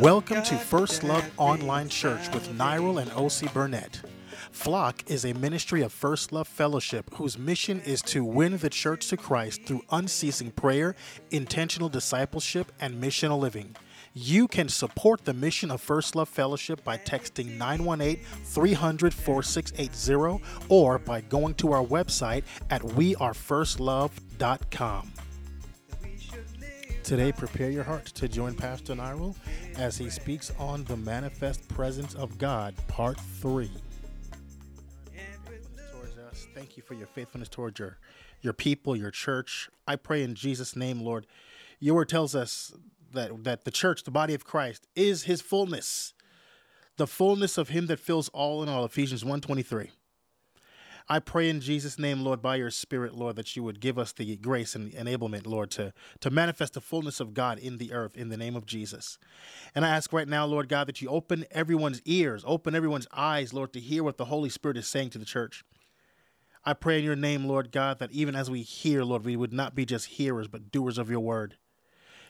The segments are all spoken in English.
Welcome to First Love Online Church with Niral and O.C. Burnett. Flock is a ministry of First Love Fellowship whose mission is to win the church to Christ through unceasing prayer, intentional discipleship, and missional living. You can support the mission of First Love Fellowship by texting 918 300 4680 or by going to our website at wearefirstlove.com. Today, prepare your heart to join Pastor Niral as he speaks on the manifest presence of God, part three. Thank you for your faithfulness towards your, your people, your church. I pray in Jesus' name, Lord. Your word tells us that, that the church, the body of Christ, is his fullness, the fullness of him that fills all in all. Ephesians 1.23. I pray in Jesus' name, Lord, by your Spirit, Lord, that you would give us the grace and enablement, Lord, to, to manifest the fullness of God in the earth in the name of Jesus. And I ask right now, Lord God, that you open everyone's ears, open everyone's eyes, Lord, to hear what the Holy Spirit is saying to the church. I pray in your name, Lord God, that even as we hear, Lord, we would not be just hearers, but doers of your word.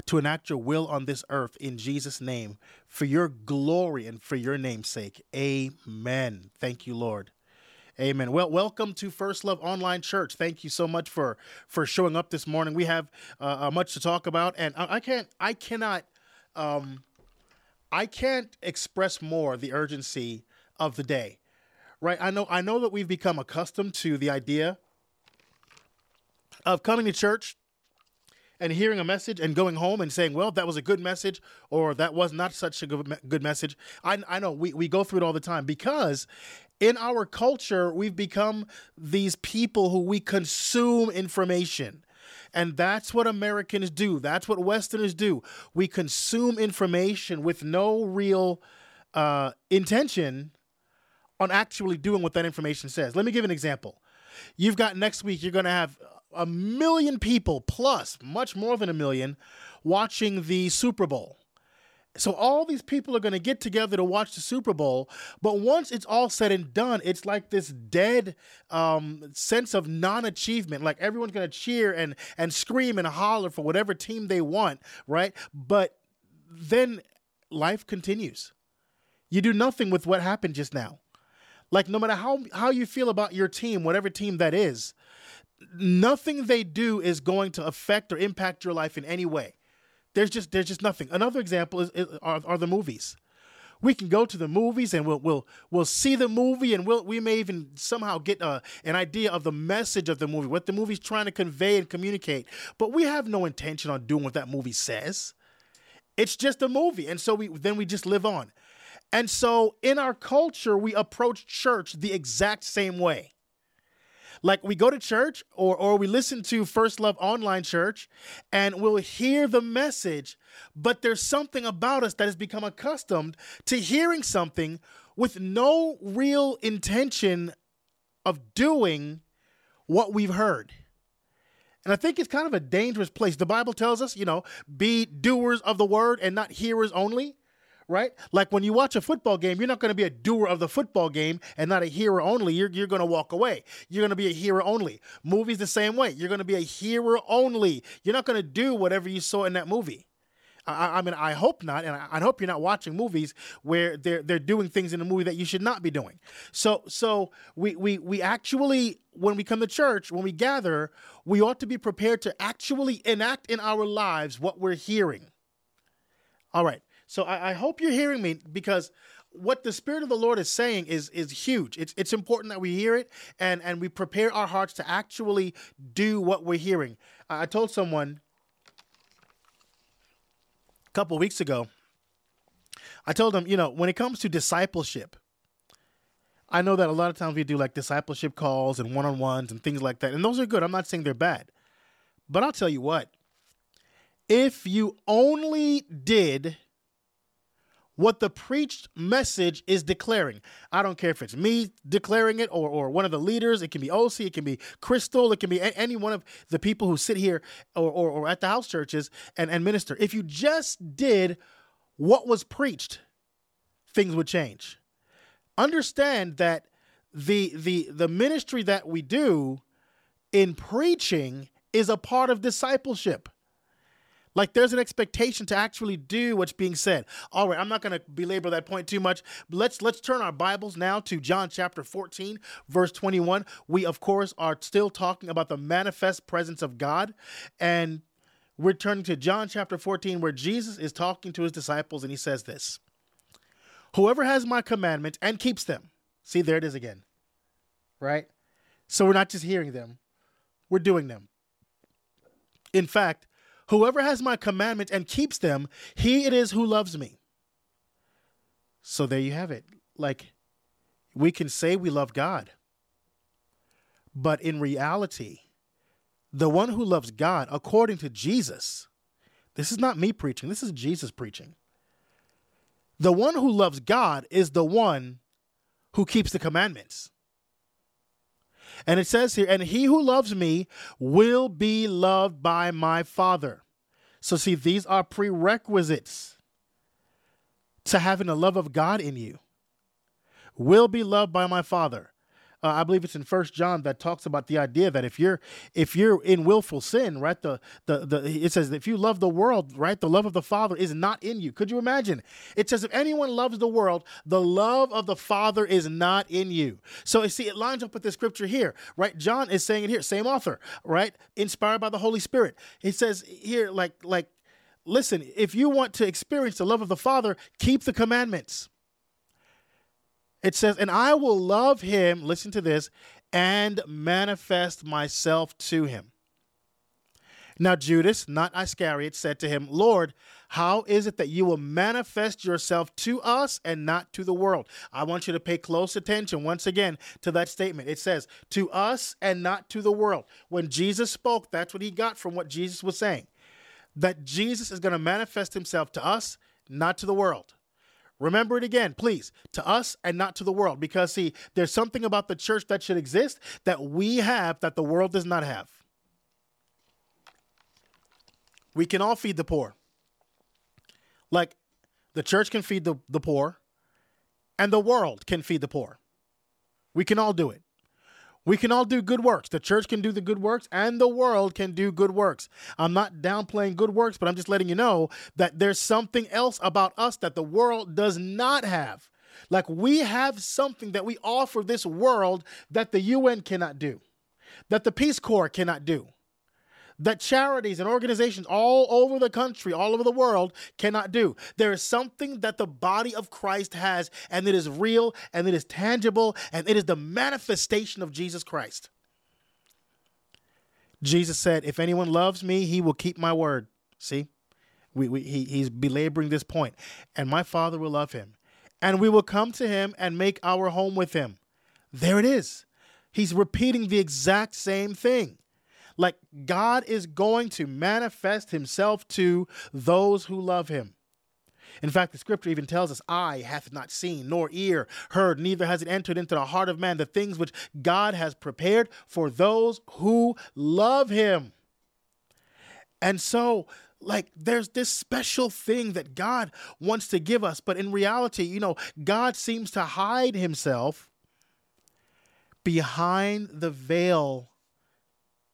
To enact your will on this earth in Jesus' name, for your glory and for your name's sake. Amen. Thank you, Lord. Amen. Well, welcome to First Love Online Church. Thank you so much for for showing up this morning. We have uh, uh, much to talk about, and I, I can't, I cannot, um, I can't express more the urgency of the day. Right? I know, I know that we've become accustomed to the idea of coming to church and hearing a message and going home and saying, well, that was a good message or that was not such a good, good message. I, I know we, we go through it all the time because in our culture, we've become these people who we consume information. And that's what Americans do. That's what Westerners do. We consume information with no real uh, intention on actually doing what that information says. Let me give an example. You've got next week, you're going to have a million people plus, much more than a million, watching the Super Bowl. So all these people are going to get together to watch the Super Bowl, but once it's all said and done, it's like this dead um, sense of non-achievement. Like everyone's going to cheer and and scream and holler for whatever team they want, right? But then life continues. You do nothing with what happened just now. Like no matter how how you feel about your team, whatever team that is, nothing they do is going to affect or impact your life in any way. There's just there's just nothing. Another example is, is are, are the movies. We can go to the movies and we'll we'll we'll see the movie and we'll we may even somehow get a, uh, an idea of the message of the movie, what the movie's trying to convey and communicate. But we have no intention on doing what that movie says. It's just a movie, and so we then we just live on. And so in our culture, we approach church the exact same way. Like we go to church or or we listen to First Love online church and we'll hear the message, but there's something about us that has become accustomed to hearing something with no real intention of doing what we've heard. And I think it's kind of a dangerous place. The Bible tells us, you know, be doers of the word and not hearers only right? Like when you watch a football game, you're not going to be a doer of the football game and not a hearer only. You're, you're going to walk away. You're going to be a hearer only. Movies the same way. You're going to be a hearer only. You're not going to do whatever you saw in that movie. I, I mean, I hope not, and I, I, hope you're not watching movies where they're they're doing things in a movie that you should not be doing. So, so we we we actually, when we come to church, when we gather, we ought to be prepared to actually enact in our lives what we're hearing. All right. So I, I hope you're hearing me because what the spirit of the lord is saying is is huge. It's it's important that we hear it and and we prepare our hearts to actually do what we're hearing. I told someone a couple weeks ago i told them you know when it comes to discipleship i know that a lot of times we do like discipleship calls and one-on-ones and things like that and those are good. I'm not saying they're bad. But i'll tell you what. If you only did what the preached message is declaring. I don't care if it's me declaring it or, or one of the leaders. It can be OC, it can be Crystal, it can be any one of the people who sit here or, or, or at the house churches and, and minister. If you just did what was preached, things would change. Understand that the the the ministry that we do in preaching is a part of discipleship. Like there's an expectation to actually do what's being said. All right, I'm not going to belabor that point too much. Let's let's turn our Bibles now to John chapter 14, verse 21. We of course are still talking about the manifest presence of God and we're turning to John chapter 14 where Jesus is talking to his disciples and he says this. Whoever has my commandment and keeps them. See, there it is again. Right? So we're not just hearing them, we're doing them. In fact, whoever has my commandments and keeps them, he it is who loves me. So there you have it. Like, we can say we love God, but in reality, the one who loves God, according to Jesus, this is not me preaching, this is Jesus preaching. The one who loves God is the one who keeps the commandments. And it says here, and he who loves me will be loved by my Father. So, see, these are prerequisites to having the love of God in you. Will be loved by my Father uh, I believe it's in First John that talks about the idea that if you're if you're in willful sin, right? The the the it says if you love the world, right? The love of the Father is not in you. Could you imagine? It says if anyone loves the world, the love of the Father is not in you. So you see, it lines up with the scripture here, right? John is saying it here, same author, right? Inspired by the Holy Spirit. He says here, like like listen, if you want to experience the love of the Father, keep the commandments. It says, And I will love him, listen to this, and manifest myself to him. Now, Judas, not Iscariot, said to him, Lord, how is it that you will manifest yourself to us and not to the world? I want you to pay close attention once again to that statement. It says, to us and not to the world. When Jesus spoke, that's what he got from what Jesus was saying. That Jesus is going to manifest himself to us, not to the world. Remember it again, please, to us and not to the world. Because, see, there's something about the church that should exist that we have that the world does not have. We can all feed the poor. Like the church can feed the, the poor, and the world can feed the poor. We can all do it. We can all do good works. The church can do the good works and the world can do good works. I'm not downplaying good works, but I'm just letting you know that there's something else about us that the world does not have. Like we have something that we offer this world that the UN cannot do, that the Peace Corps cannot do that charities and organizations all over the country, all over the world cannot do. There is something that the body of Christ has, and it is real, and it is tangible, and it is the manifestation of Jesus Christ. Jesus said, If anyone loves me, he will keep my word. See? We, we, he, he's belaboring this point. And my Father will love him. And we will come to him and make our home with him. There it is. He's repeating the exact same thing. Like God is going to manifest himself to those who love him. In fact, the scripture even tells us, Eye hath not seen, nor ear heard, neither has it entered into the heart of man the things which God has prepared for those who love him. And so, like, there's this special thing that God wants to give us, but in reality, you know, God seems to hide himself behind the veil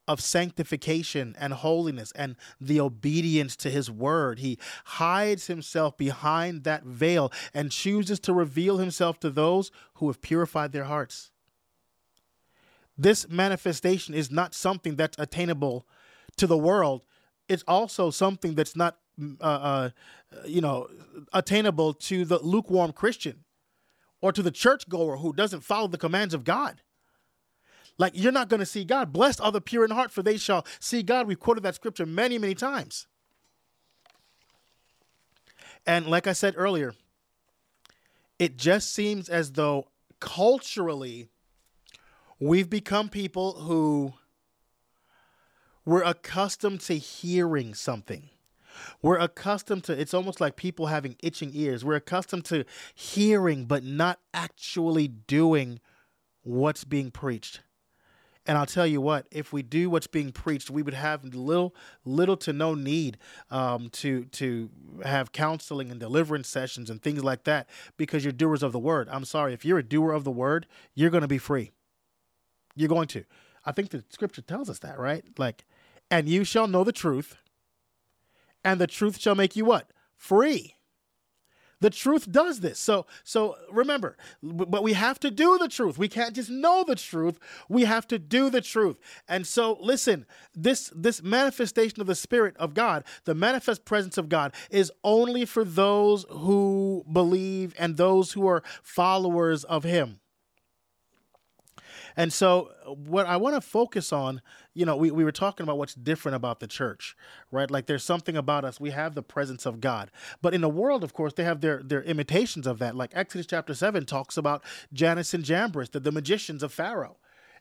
of sanctification and holiness and the obedience to his word. He hides himself behind that veil and chooses to reveal himself to those who have purified their hearts. This manifestation is not something that's attainable to the world. It's also something that's not, uh, uh, you know, attainable to the lukewarm Christian or to the churchgoer who doesn't follow the commands of God. Like you're not going to see God. Blessed are the pure in heart, for they shall see God. We've quoted that scripture many, many times. And like I said earlier, it just seems as though culturally we've become people who we're accustomed to hearing something. We're accustomed to it's almost like people having itching ears. We're accustomed to hearing but not actually doing what's being preached. And I'll tell you what, if we do what's being preached, we would have little, little to no need um, to to have counseling and deliverance sessions and things like that because you're doers of the word. I'm sorry, if you're a doer of the word, you're going to be free. You're going to. I think the scripture tells us that, right? Like, and you shall know the truth, and the truth shall make you what? Free. The truth does this. So so remember, but we have to do the truth. We can't just know the truth. We have to do the truth. And so listen, this this manifestation of the spirit of God, the manifest presence of God is only for those who believe and those who are followers of him. And so, what I want to focus on, you know, we, we were talking about what's different about the church, right? Like there's something about us. We have the presence of God. But in the world, of course, they have their, their imitations of that. Like Exodus chapter 7 talks about Jannes and Jambres, the, the magicians of Pharaoh.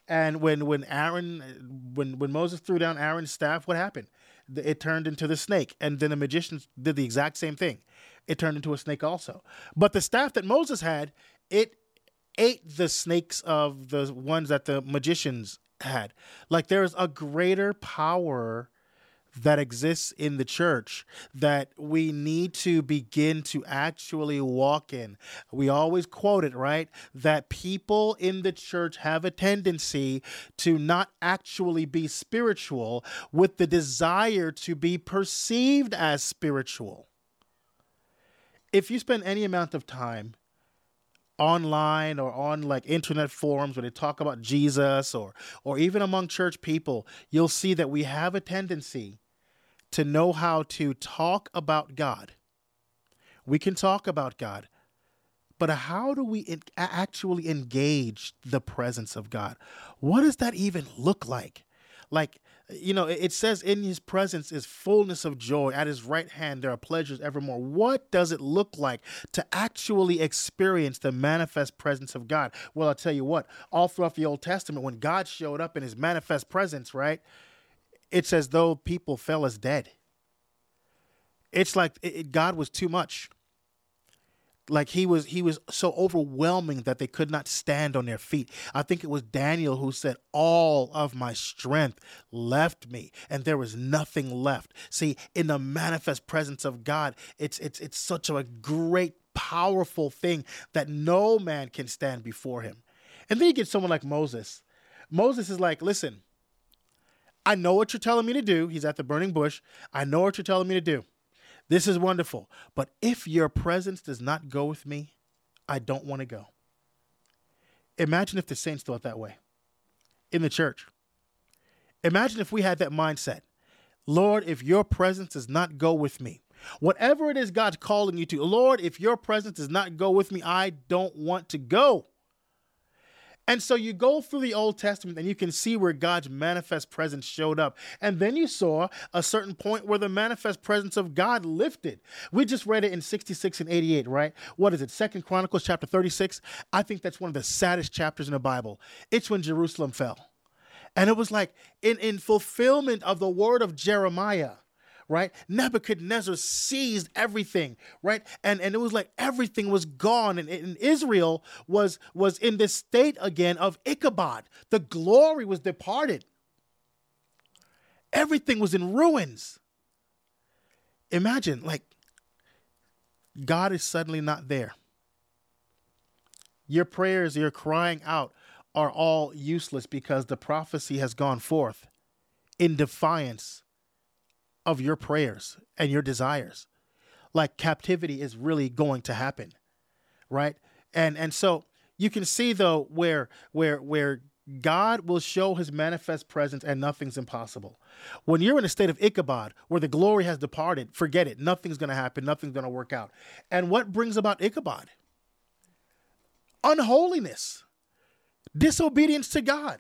And when when Aaron, when when Moses threw down Aaron's staff, what happened? It turned into the snake, and then the magicians did the exact same thing. It turned into a snake also. But the staff that Moses had, it ate the snakes of the ones that the magicians had. Like there's a greater power that exists in the church that we need to begin to actually walk in. We always quote it, right? That people in the church have a tendency to not actually be spiritual with the desire to be perceived as spiritual. If you spend any amount of time online or on like internet forums where they talk about Jesus or or even among church people, you'll see that we have a tendency to know how to talk about God. We can talk about God, but how do we in, actually engage the presence of God? What does that even look like? Like you know, it says in his presence is fullness of joy. At his right hand there are pleasures evermore. What does it look like to actually experience the manifest presence of God? Well, I'll tell you what, all throughout the Old Testament, when God showed up in his manifest presence, right, it's as though people fell as dead. It's like it, God was too much like he was he was so overwhelming that they could not stand on their feet. I think it was daniel who said all of my strength left me and there was nothing left. See in the manifest presence of god it's it's it's such a great powerful thing that no man can stand before him. And then you get someone like moses. Moses is like listen i know what you're telling me to do. He's at the burning bush. I know what you're telling me to do this is wonderful. But if your presence does not go with me, I don't want to go. Imagine if the saints thought that way in the church. Imagine if we had that mindset. Lord, if your presence does not go with me, whatever it is God's calling you to, Lord, if your presence does not go with me, I don't want to go. And so you go through the Old Testament and you can see where God's manifest presence showed up. And then you saw a certain point where the manifest presence of God lifted. We just read it in 66 and 88, right? What is it? Second Chronicles chapter 36. I think that's one of the saddest chapters in the Bible. It's when Jerusalem fell. And it was like in, in fulfillment of the word of Jeremiah right? Nebuchadnezzar seized everything, right? And and it was like everything was gone, and, and Israel was was in this state again of Ichabod. The glory was departed. Everything was in ruins. Imagine, like, God is suddenly not there. Your prayers, your crying out are all useless because the prophecy has gone forth in defiance of your prayers and your desires. Like captivity is really going to happen, right? And and so you can see though where where where God will show his manifest presence and nothing's impossible. When you're in a state of Ichabod where the glory has departed, forget it. Nothing's going to happen. Nothing's going to work out. And what brings about Ichabod? Unholiness, disobedience to God.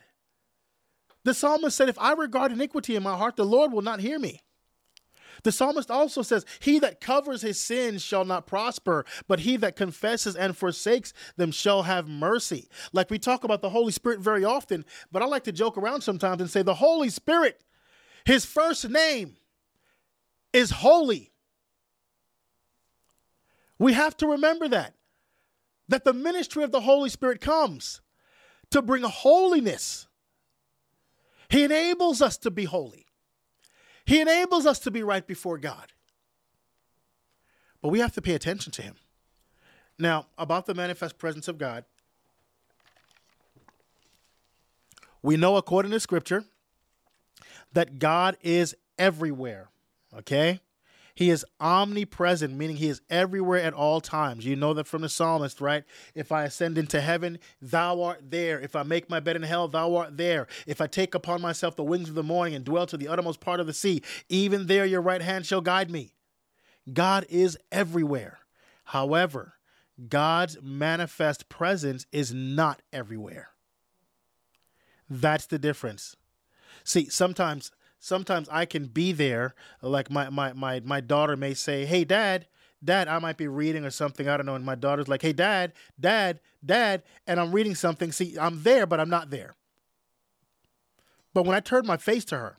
The psalmist said, If I regard iniquity in my heart, the Lord will not hear me. The psalmist also says, He that covers his sins shall not prosper, but he that confesses and forsakes them shall have mercy. Like we talk about the Holy Spirit very often, but I like to joke around sometimes and say, The Holy Spirit, his first name is holy. We have to remember that. That the ministry of the Holy Spirit comes to bring holiness. He enables us to be holy. He enables us to be right before God. But we have to pay attention to Him. Now, about the manifest presence of God, we know according to Scripture that God is everywhere. Okay? He is omnipresent, meaning he is everywhere at all times. You know that from the psalmist, right? If I ascend into heaven, thou art there. If I make my bed in hell, thou art there. If I take upon myself the wings of the morning and dwell to the uttermost part of the sea, even there your right hand shall guide me. God is everywhere. However, God's manifest presence is not everywhere. That's the difference. See, sometimes sometimes I can be there. Like my my my my daughter may say, "Hey, Dad." Dad, I might be reading or something. I don't know. And my daughter's like, hey, dad, dad, dad. And I'm reading something. See, I'm there, but I'm not there. But when I turn my face to her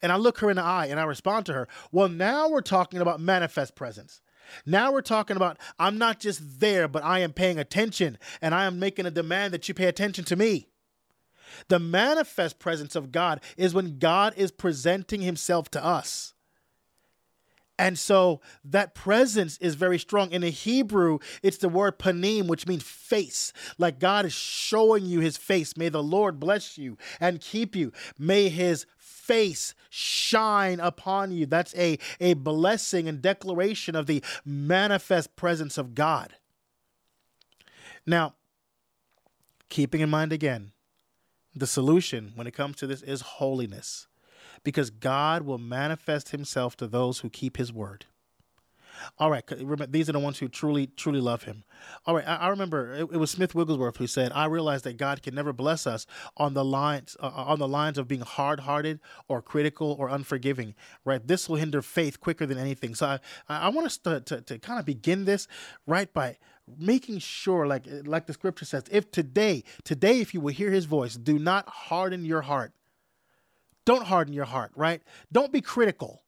and I look her in the eye and I respond to her, well, now we're talking about manifest presence. Now we're talking about I'm not just there, but I am paying attention and I am making a demand that you pay attention to me. The manifest presence of God is when God is presenting himself to us. And so that presence is very strong. In the Hebrew, it's the word panim, which means face. Like God is showing you his face. May the Lord bless you and keep you. May his face shine upon you. That's a, a blessing and declaration of the manifest presence of God. Now, keeping in mind again, the solution when it comes to this is holiness, because God will manifest himself to those who keep his word. All right, remember, these are the ones who truly, truly love him. All right, I, I remember it, it, was Smith Wigglesworth who said, "I realize that God can never bless us on the lines uh, on the lines of being hard-hearted or critical or unforgiving. Right, this will hinder faith quicker than anything. So I, I want us to, to, to kind of begin this right by making sure like eh, like the scripture says if today today if you will hear his voice do not harden your heart. Don't harden your heart right? Don't be critical.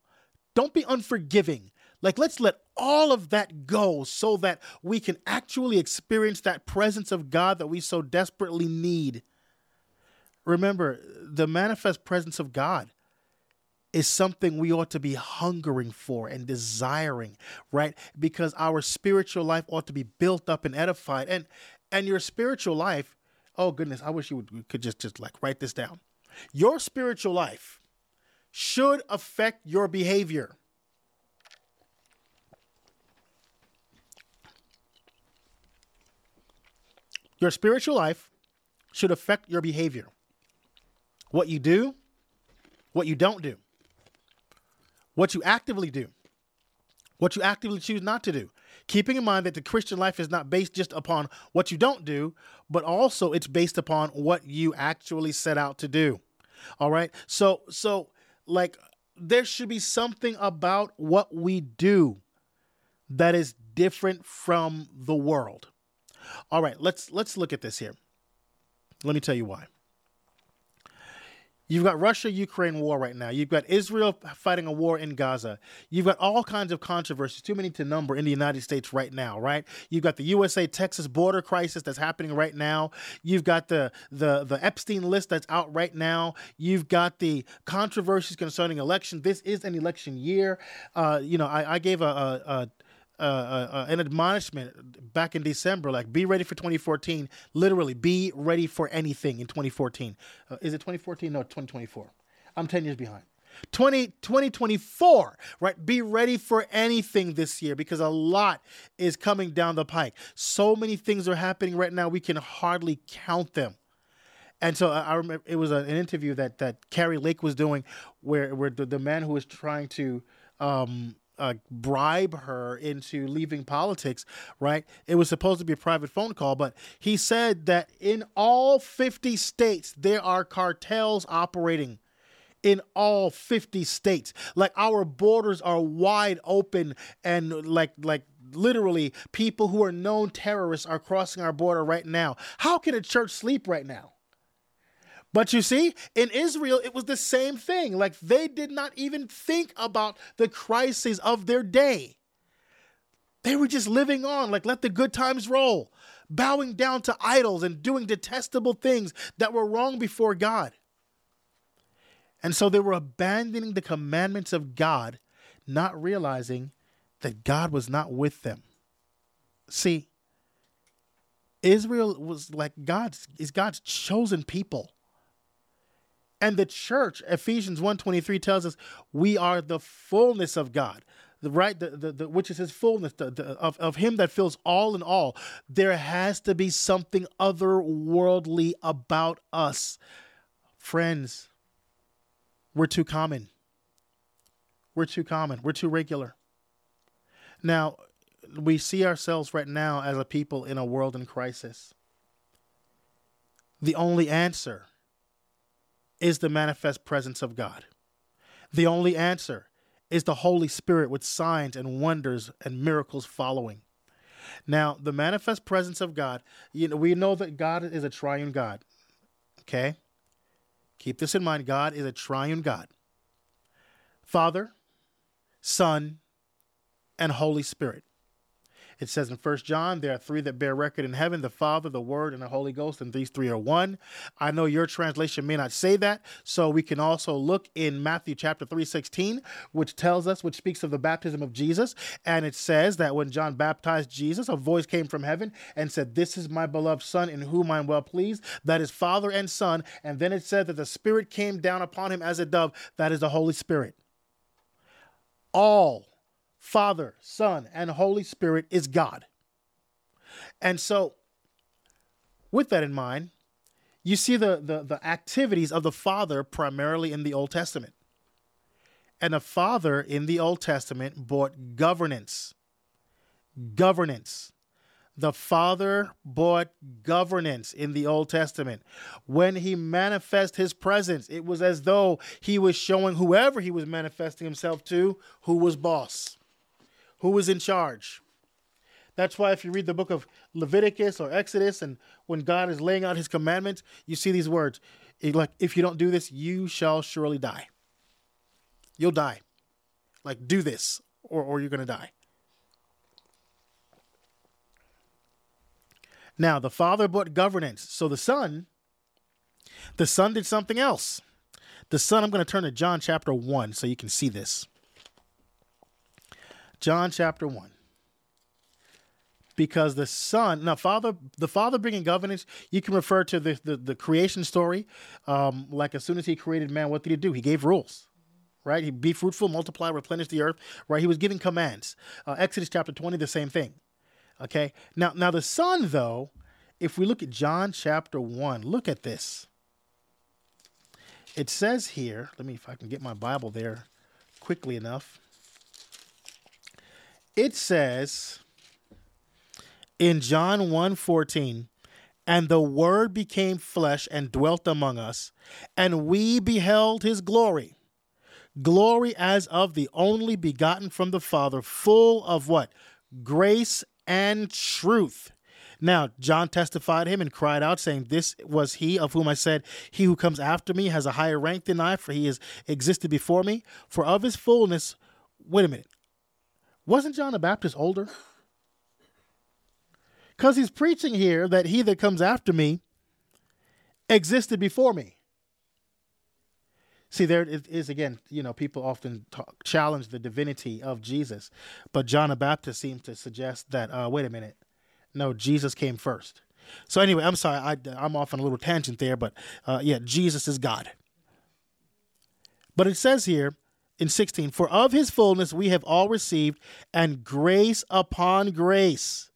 Don't be unforgiving. Like let's let all of that go so that we can actually experience that presence of god that we so desperately need. Remember the manifest presence of god is something we ought to be hungering for and desiring, right? Because our spiritual life ought to be built up and edified. And and your spiritual life, oh goodness, I wish you would, could just just like write this down. Your spiritual life should affect your behavior. Your spiritual life should affect your behavior. What you do, what you don't do what you actively do, what you actively choose not to do. Keeping in mind that the Christian life is not based just upon what you don't do, but also it's based upon what you actually set out to do. All right? So so like there should be something about what we do that is different from the world. All right, let's let's look at this here. Let me tell you why. You've got Russia Ukraine war right now. You've got Israel fighting a war in Gaza. You've got all kinds of controversies, too many to number, in the United States right now, right? You've got the USA Texas border crisis that's happening right now. You've got the, the, the Epstein list that's out right now. You've got the controversies concerning election. This is an election year. Uh, you know, I, I gave a, a, a uh, uh, uh, an admonishment back in December, like be ready for 2014. Literally, be ready for anything in 2014. Uh, is it 2014? No, 2024. I'm 10 years behind. 20, 2024, right? Be ready for anything this year because a lot is coming down the pike. So many things are happening right now, we can hardly count them. And so I remember it was an interview that that Kari Lake was doing, where where the, the man who was trying to um, uh, bribe her into leaving politics, right? It was supposed to be a private phone call, but he said that in all 50 states, there are cartels operating in all 50 states. Like our borders are wide open and like, like, literally people who are known terrorists are crossing our border right now. How can a church sleep right now? But you see, in Israel, it was the same thing. Like they did not even think about the crises of their day. They were just living on, like let the good times roll, bowing down to idols and doing detestable things that were wrong before God. And so they were abandoning the commandments of God, not realizing that God was not with them. See, Israel was like God's is God's chosen people. And the church, Ephesians 1:23 tells us we are the fullness of God. The right the, the, the which is his fullness the, the, of, of him that fills all in all. There has to be something otherworldly about us. Friends, we're too common. We're too common. We're too regular. Now, we see ourselves right now as a people in a world in crisis. The only answer is the manifest presence of God. The only answer is the Holy Spirit with signs and wonders and miracles following. Now, the manifest presence of God, you know, we know that God is a triune God. Okay? Keep this in mind. God is a triune God. Father, Son, and Holy Spirit. It says in First John, there are three that bear record in heaven: the Father, the Word, and the Holy Ghost, and these three are one. I know your translation may not say that, so we can also look in Matthew chapter three, sixteen, which tells us, which speaks of the baptism of Jesus, and it says that when John baptized Jesus, a voice came from heaven and said, "This is my beloved Son, in whom I am well pleased." That is Father and Son, and then it said that the Spirit came down upon him as a dove. That is the Holy Spirit. All Father, Son, and Holy Spirit is God. And so, with that in mind, you see the, the, the activities of the Father primarily in the Old Testament. And the Father in the Old Testament brought governance. Governance. The Father brought governance in the Old Testament. When he manifest his presence, it was as though he was showing whoever he was manifesting himself to who was boss who was in charge. That's why if you read the book of Leviticus or Exodus and when God is laying out his commandments, you see these words. Like, if you don't do this, you shall surely die. You'll die. Like, do this or, or you're going to die. Now, the Father brought governance. So the Son, the Son did something else. The Son, I'm going to turn to John chapter 1 so you can see this. John chapter 1. Because the Son, now Father, the Father bringing governance, you can refer to the, the, the creation story. Um, like as soon as he created man, what did he do? He gave rules right? He be fruitful, multiply, replenish the earth, right? He was giving commands. Uh, Exodus chapter 20, the same thing. Okay. Now, now the Son, though, if we look at John chapter 1, look at this. It says here, let me, if I can get my Bible there quickly enough it says in John 1:14, and the word became flesh and dwelt among us, and we beheld his glory. Glory as of the only begotten from the Father, full of what? Grace and truth. Now, John testified him and cried out, saying, This was he of whom I said, He who comes after me has a higher rank than I, for he has existed before me. For of his fullness, wait a minute, wasn't John the Baptist older? Because he's preaching here that he that comes after me existed before me. See, there it is again, you know, people often talk, challenge the divinity of Jesus, but John the Baptist seems to suggest that, uh, wait a minute, no, Jesus came first. So, anyway, I'm sorry, I, am off on a little tangent there, but uh, yeah, Jesus is God. But it says here, in 16, for of his fullness we have all received, and grace upon grace.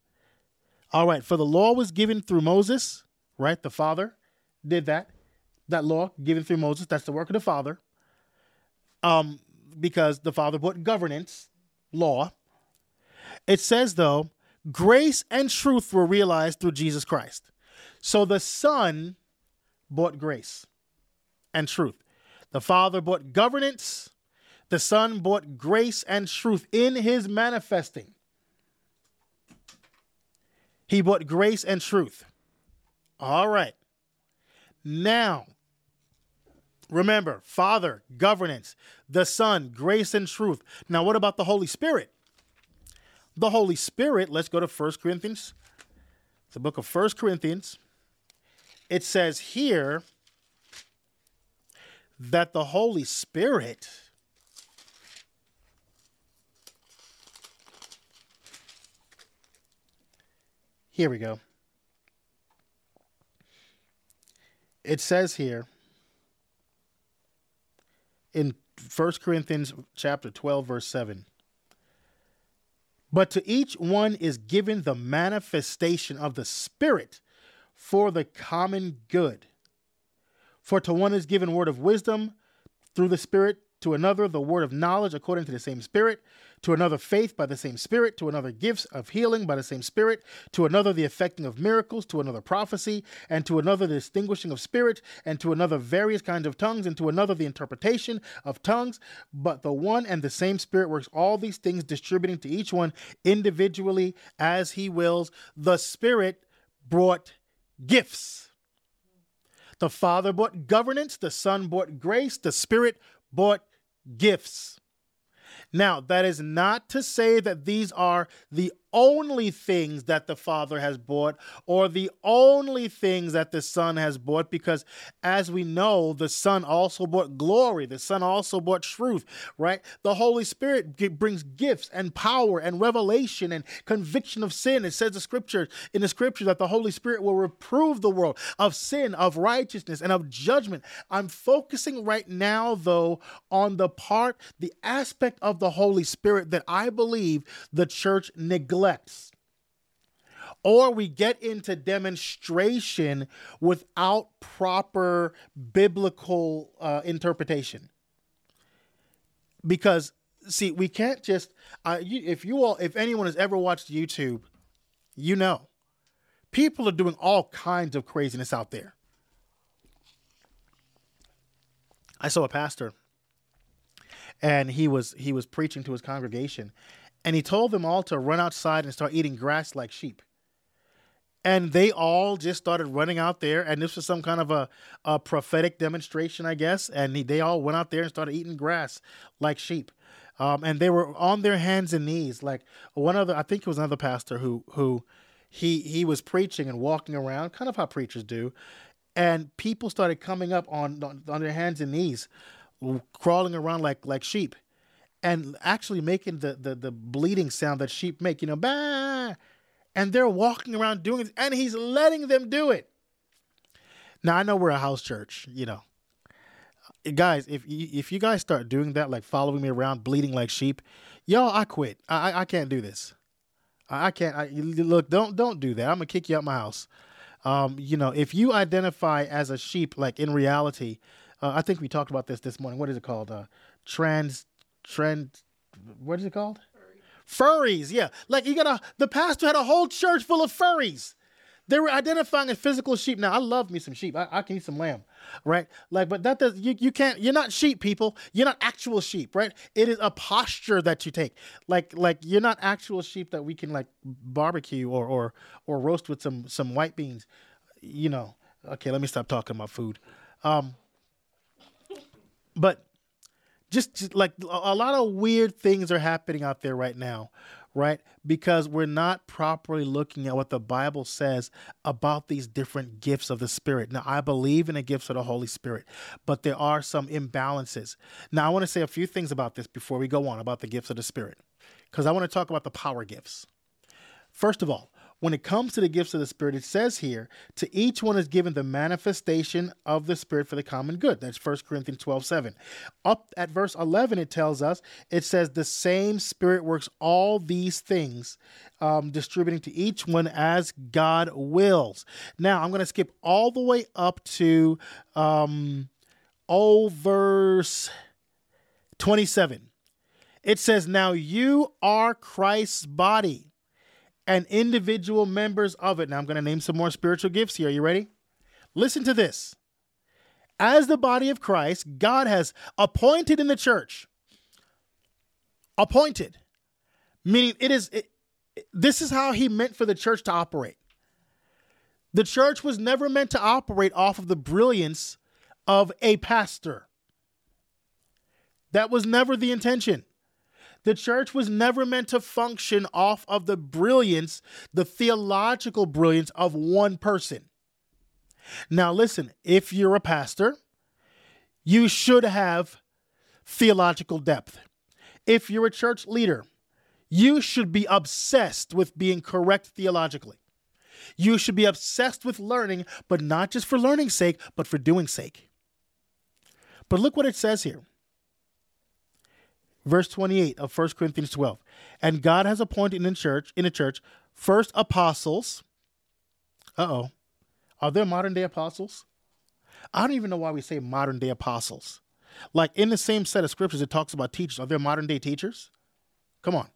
All right, for the law was given through Moses, right? The Father did that. That law given through Moses, that's the work of the Father. Um, because the Father brought governance, law. It says, though, grace and truth were realized through Jesus Christ. So the Son brought grace and truth. The Father brought governance the Son brought grace and truth in his manifesting. He brought grace and truth. All right. Now, remember, Father, governance, the Son, grace and truth. Now, what about the Holy Spirit? The Holy Spirit, let's go to 1 Corinthians. The book of 1 Corinthians. It says here that the Holy Spirit Here we go. It says here in 1 Corinthians chapter 12 verse 7. But to each one is given the manifestation of the Spirit for the common good. For to one is given word of wisdom through the Spirit, to another the word of knowledge according to the same Spirit, to another faith by the same Spirit, to another gifts of healing by the same Spirit, to another the effecting of miracles, to another prophecy, and to another the distinguishing of spirit, and to another various kinds of tongues, and to another the interpretation of tongues. But the one and the same Spirit works all these things, distributing to each one individually as he wills. The Spirit brought gifts. The Father brought governance, the Son brought grace, the Spirit brought gifts. Now, that is not to say that these are the only things that the Father has bought or the only things that the Son has bought, because as we know, the Son also bought glory, the Son also bought truth, right? The Holy Spirit brings gifts and power and revelation and conviction of sin. It says the scripture in the scripture that the Holy Spirit will reprove the world of sin, of righteousness, and of judgment. I'm focusing right now, though, on the part, the aspect of the Holy Spirit that I believe the church neglects neglects. Or we get into demonstration without proper biblical uh, interpretation. Because, see, we can't just, uh, you, if you all, if anyone has ever watched YouTube, you know, people are doing all kinds of craziness out there. I saw a pastor and he was he was preaching to his congregation and he told them all to run outside and start eating grass like sheep. And they all just started running out there, and this was some kind of a, a prophetic demonstration, I guess. And he, they all went out there and started eating grass like sheep. Um, and they were on their hands and knees, like one other. I think it was another pastor who who he he was preaching and walking around, kind of how preachers do, and people started coming up on on their hands and knees, crawling around like like sheep and actually making the, the, the bleeding sound that sheep make, you know, bah, and they're walking around doing it, and he's letting them do it. Now I know we're a house church, you know, guys. If you, if you guys start doing that, like following me around, bleeding like sheep, y'all, I quit. I I can't do this. I, can't. I, look, don't don't do that. I'm gonna kick you out my house. Um, you know, if you identify as a sheep, like in reality, uh, I think we talked about this this morning. What is it called? Uh, trans trend. What is it called? Furries. Yeah, like you got a. The pastor had a whole church full of furries. They were identifying as physical sheep. Now I love me some sheep. I, I, can eat some lamb, right? Like, but that does you, you can't. You're not sheep, people. You're not actual sheep, right? It is a posture that you take. Like, like you're not actual sheep that we can like barbecue or or or roast with some some white beans. You know. Okay, let me stop talking about food. Um, but just, just like a lot of weird things are happening out there right now right? Because we're not properly looking at what the Bible says about these different gifts of the Spirit. Now, I believe in the gifts of the Holy Spirit, but there are some imbalances. Now, I want to say a few things about this before we go on about the gifts of the Spirit, because I want to talk about the power gifts. First of all, when it comes to the gifts of the Spirit, it says here, to each one is given the manifestation of the Spirit for the common good. That's 1 Corinthians 12 7. Up at verse 11, it tells us, it says, the same Spirit works all these things, um, distributing to each one as God wills. Now, I'm going to skip all the way up to um, oh, verse 27. It says, Now you are Christ's body and individual members of it. Now I'm going to name some more spiritual gifts here. Are you ready? Listen to this. As the body of Christ, God has appointed in the church, appointed, meaning it is, it, this is how he meant for the church to operate. The church was never meant to operate off of the brilliance of a pastor. That was never the intention. The church was never meant to function off of the brilliance, the theological brilliance of one person. Now, listen, if you're a pastor, you should have theological depth. If you're a church leader, you should be obsessed with being correct theologically. You should be obsessed with learning, but not just for learning's sake, but for doing's sake. But look what it says here Verse 28 of 1 Corinthians 12. And God has appointed in the church, in a church, first apostles. Uh-oh. Are there modern day apostles? I don't even know why we say modern day apostles. Like in the same set of scriptures, it talks about teachers. Are there modern day teachers? Come on.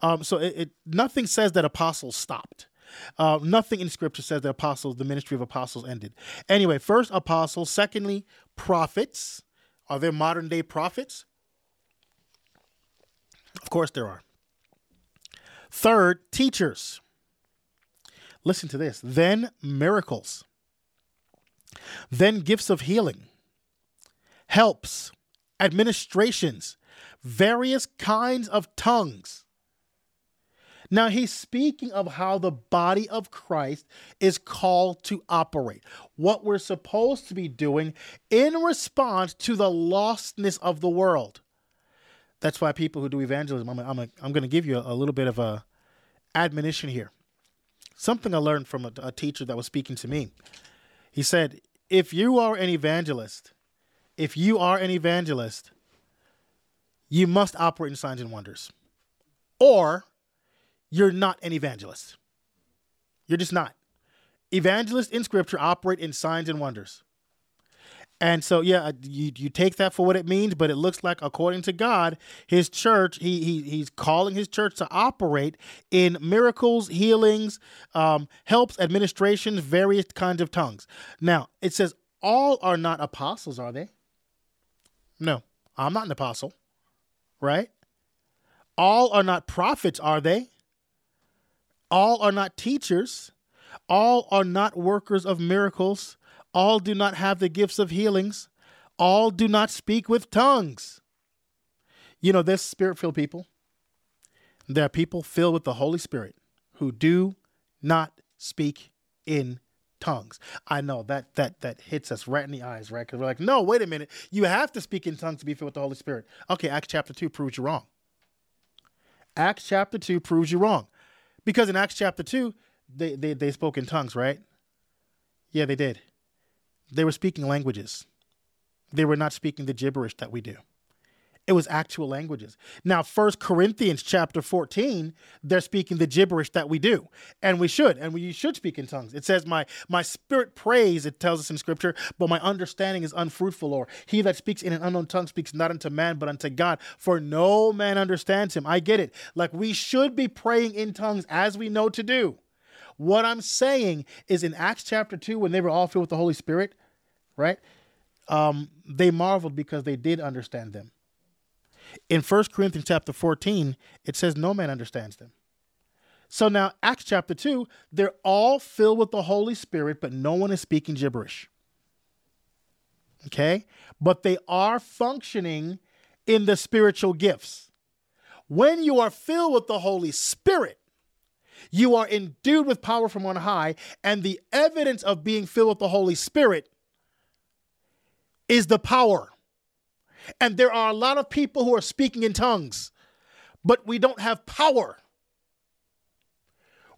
Um, so it, it, nothing says that apostles stopped. Uh, nothing in scripture says that apostles, the ministry of apostles ended. Anyway, first apostles. Secondly, prophets. Are there modern day prophets? Of course there are. Third, teachers. Listen to this. Then miracles. Then gifts of healing, helps, administrations, various kinds of tongues. Now, he's speaking of how the body of Christ is called to operate, what we're supposed to be doing in response to the lostness of the world. That's why people who do evangelism, I'm, I'm, I'm going to give you a, a, little bit of a admonition here. Something I learned from a, a teacher that was speaking to me. He said, if you are an evangelist, if you are an evangelist, you must operate in signs and wonders. Or you're not an evangelist. You're just not. Evangelists in scripture operate in signs and wonders. And so, yeah, you, you take that for what it means, but it looks like, according to God, His church, He, he He's calling His church to operate in miracles, healings, um, helps, administrations, various kinds of tongues. Now, it says all are not apostles, are they? No, I'm not an apostle, right? All are not prophets, are they? All are not teachers. All are not workers of miracles. All do not have the gifts of healings. All do not speak with tongues. You know, there's spirit filled people. There are people filled with the Holy Spirit who do not speak in tongues. I know that that that hits us right in the eyes, right? Because we're like, no, wait a minute. You have to speak in tongues to be filled with the Holy Spirit. Okay, Acts chapter 2 proves you wrong. Acts chapter 2 proves you wrong. Because in Acts chapter 2, they, they, they spoke in tongues, right? Yeah, they did. They were speaking languages. They were not speaking the gibberish that we do. It was actual languages. Now, First Corinthians chapter 14, they're speaking the gibberish that we do. And we should, and we should speak in tongues. It says, My my spirit prays, it tells us in scripture, but my understanding is unfruitful, or he that speaks in an unknown tongue speaks not unto man, but unto God, for no man understands him. I get it. Like we should be praying in tongues as we know to do. What I'm saying is in Acts chapter 2, when they were all filled with the Holy Spirit, right? Um, they marveled because they did understand them. In 1 Corinthians chapter 14, it says, No man understands them. So now, Acts chapter 2, they're all filled with the Holy Spirit, but no one is speaking gibberish. Okay? But they are functioning in the spiritual gifts. When you are filled with the Holy Spirit, you are endued with power from on high, and the evidence of being filled with the Holy Spirit is the power. And there are a lot of people who are speaking in tongues, but we don't have power.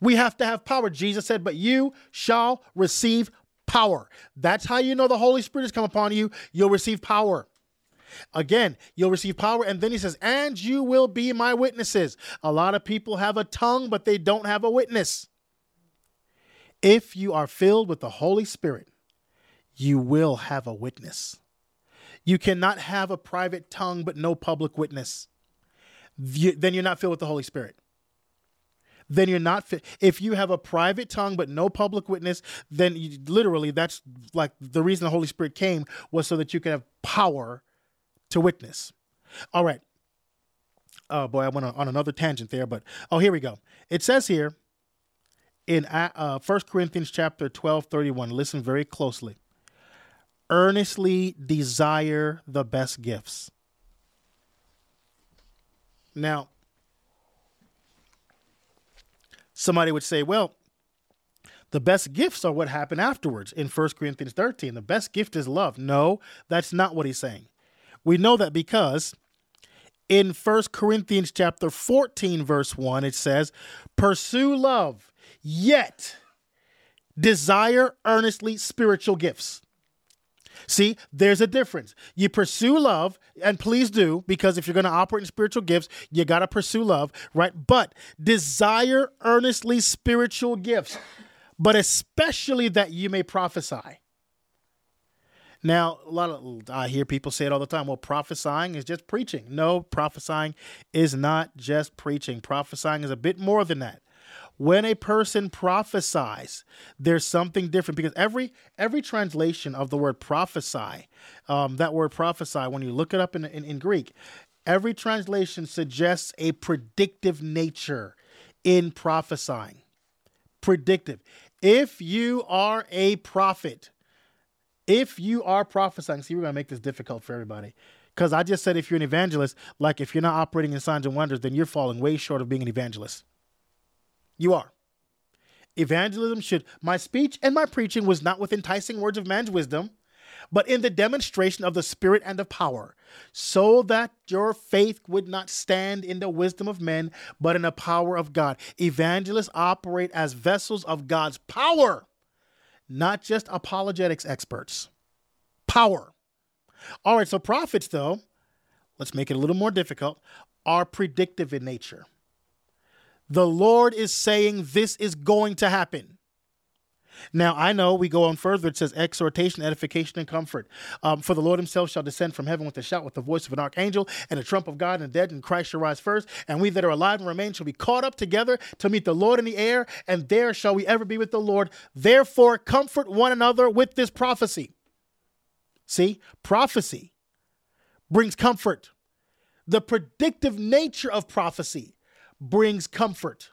We have to have power. Jesus said, But you shall receive power. That's how you know the Holy Spirit has come upon you. You'll receive power. Again, you'll receive power. And then he says, And you will be my witnesses. A lot of people have a tongue, but they don't have a witness. If you are filled with the Holy Spirit, you will have a witness. You cannot have a private tongue but no public witness. Then you're not filled with the Holy Spirit. Then you're not fit. If you have a private tongue but no public witness, then you, literally that's like the reason the Holy Spirit came was so that you could have power to witness. All right. Oh boy, I went on another tangent there, but oh, here we go. It says here in uh, 1 Corinthians chapter 12, 31, listen very closely earnestly desire the best gifts. Now, somebody would say, well, the best gifts are what happen afterwards in 1 Corinthians 13. The best gift is love. No, that's not what he's saying. We know that because in 1 Corinthians chapter 14 verse 1 it says, "Pursue love, yet desire earnestly spiritual gifts." See, there's a difference. You pursue love, and please do, because if you're going to operate in spiritual gifts, you got to pursue love, right? But desire earnestly spiritual gifts, but especially that you may prophesy. Now, a lot of I hear people say it all the time. Well, prophesying is just preaching. No, prophesying is not just preaching. Prophesying is a bit more than that when a person prophesies there's something different because every every translation of the word prophesy um, that word prophesy when you look it up in, in, in greek every translation suggests a predictive nature in prophesying predictive if you are a prophet if you are prophesying see we're going to make this difficult for everybody because i just said if you're an evangelist like if you're not operating in signs and wonders then you're falling way short of being an evangelist you are. Evangelism should, my speech and my preaching was not with enticing words of man's wisdom, but in the demonstration of the Spirit and of power, so that your faith would not stand in the wisdom of men, but in the power of God. Evangelists operate as vessels of God's power, not just apologetics experts. Power. All right, so prophets, though, let's make it a little more difficult, are predictive in nature. The Lord is saying this is going to happen. Now, I know we go on further. It says exhortation, edification, and comfort. Um, For the Lord himself shall descend from heaven with a shout, with the voice of an archangel, and a trump of God, and the dead and Christ shall rise first. And we that are alive and remain shall be caught up together to meet the Lord in the air, and there shall we ever be with the Lord. Therefore, comfort one another with this prophecy. See, prophecy brings comfort. The predictive nature of prophecy brings comfort.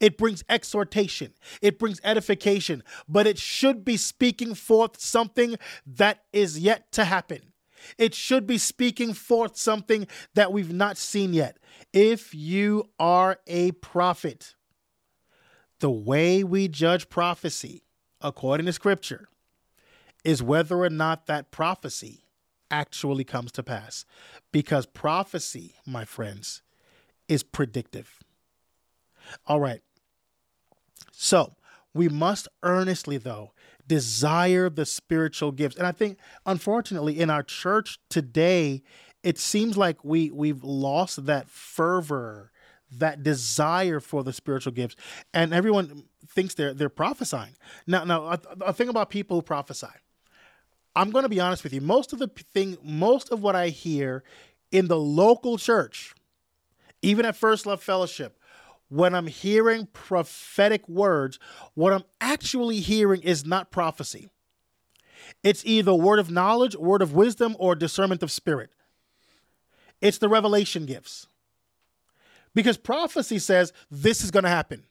It brings exhortation. It brings edification, but it should be speaking forth something that is yet to happen. It should be speaking forth something that we've not seen yet. If you are a prophet, the way we judge prophecy, according to scripture, is whether or not that prophecy actually comes to pass. Because prophecy, my friends, is predictive. All right. So we must earnestly, though, desire the spiritual gifts. And I think, unfortunately, in our church today, it seems like we we've lost that fervor, that desire for the spiritual gifts, and everyone thinks they're they're prophesying. Now, now, a, thing about people who prophesy. I'm going to be honest with you. Most of the thing, most of what I hear in the local church even at First Love Fellowship, when I'm hearing prophetic words, what I'm actually hearing is not prophecy. It's either word of knowledge, word of wisdom, or discernment of spirit. It's the revelation gifts. Because prophecy says this is going to happen.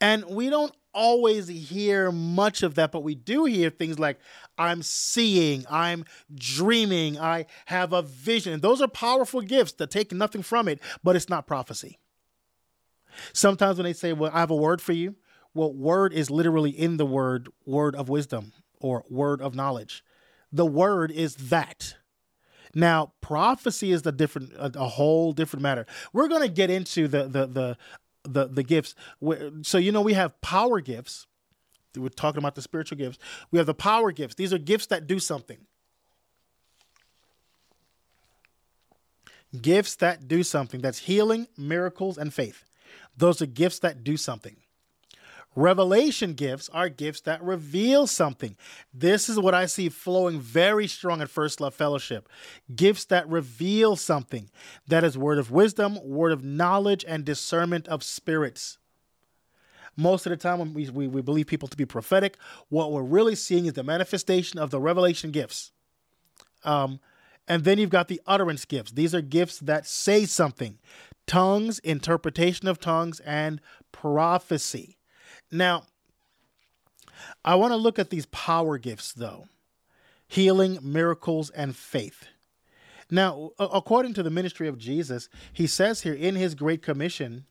And we don't always hear much of that, but we do hear things like, I'm seeing, I'm dreaming, I have a vision. Those are powerful gifts that take nothing from it, but it's not prophecy. Sometimes when they say, Well, I have a word for you, well, word is literally in the word, word of wisdom or word of knowledge. The word is that. Now, prophecy is a different, a, a, whole different matter. We're going to get into the the the the the gifts. So you know we have power gifts. We're talking about the spiritual gifts. We have the power gifts. These are gifts that do something. Gifts that do something. That's healing, miracles, and faith. Those are gifts that do something. Revelation gifts are gifts that reveal something. This is what I see flowing very strong at First Love Fellowship. Gifts that reveal something. That is word of wisdom, word of knowledge, and discernment of spirits. Most of the time, when we, we, we believe people to be prophetic, what we're really seeing is the manifestation of the revelation gifts. Um, and then you've got the utterance gifts. These are gifts that say something tongues, interpretation of tongues, and prophecy. Now, I want to look at these power gifts, though healing, miracles, and faith. Now, according to the ministry of Jesus, he says here in his Great Commission,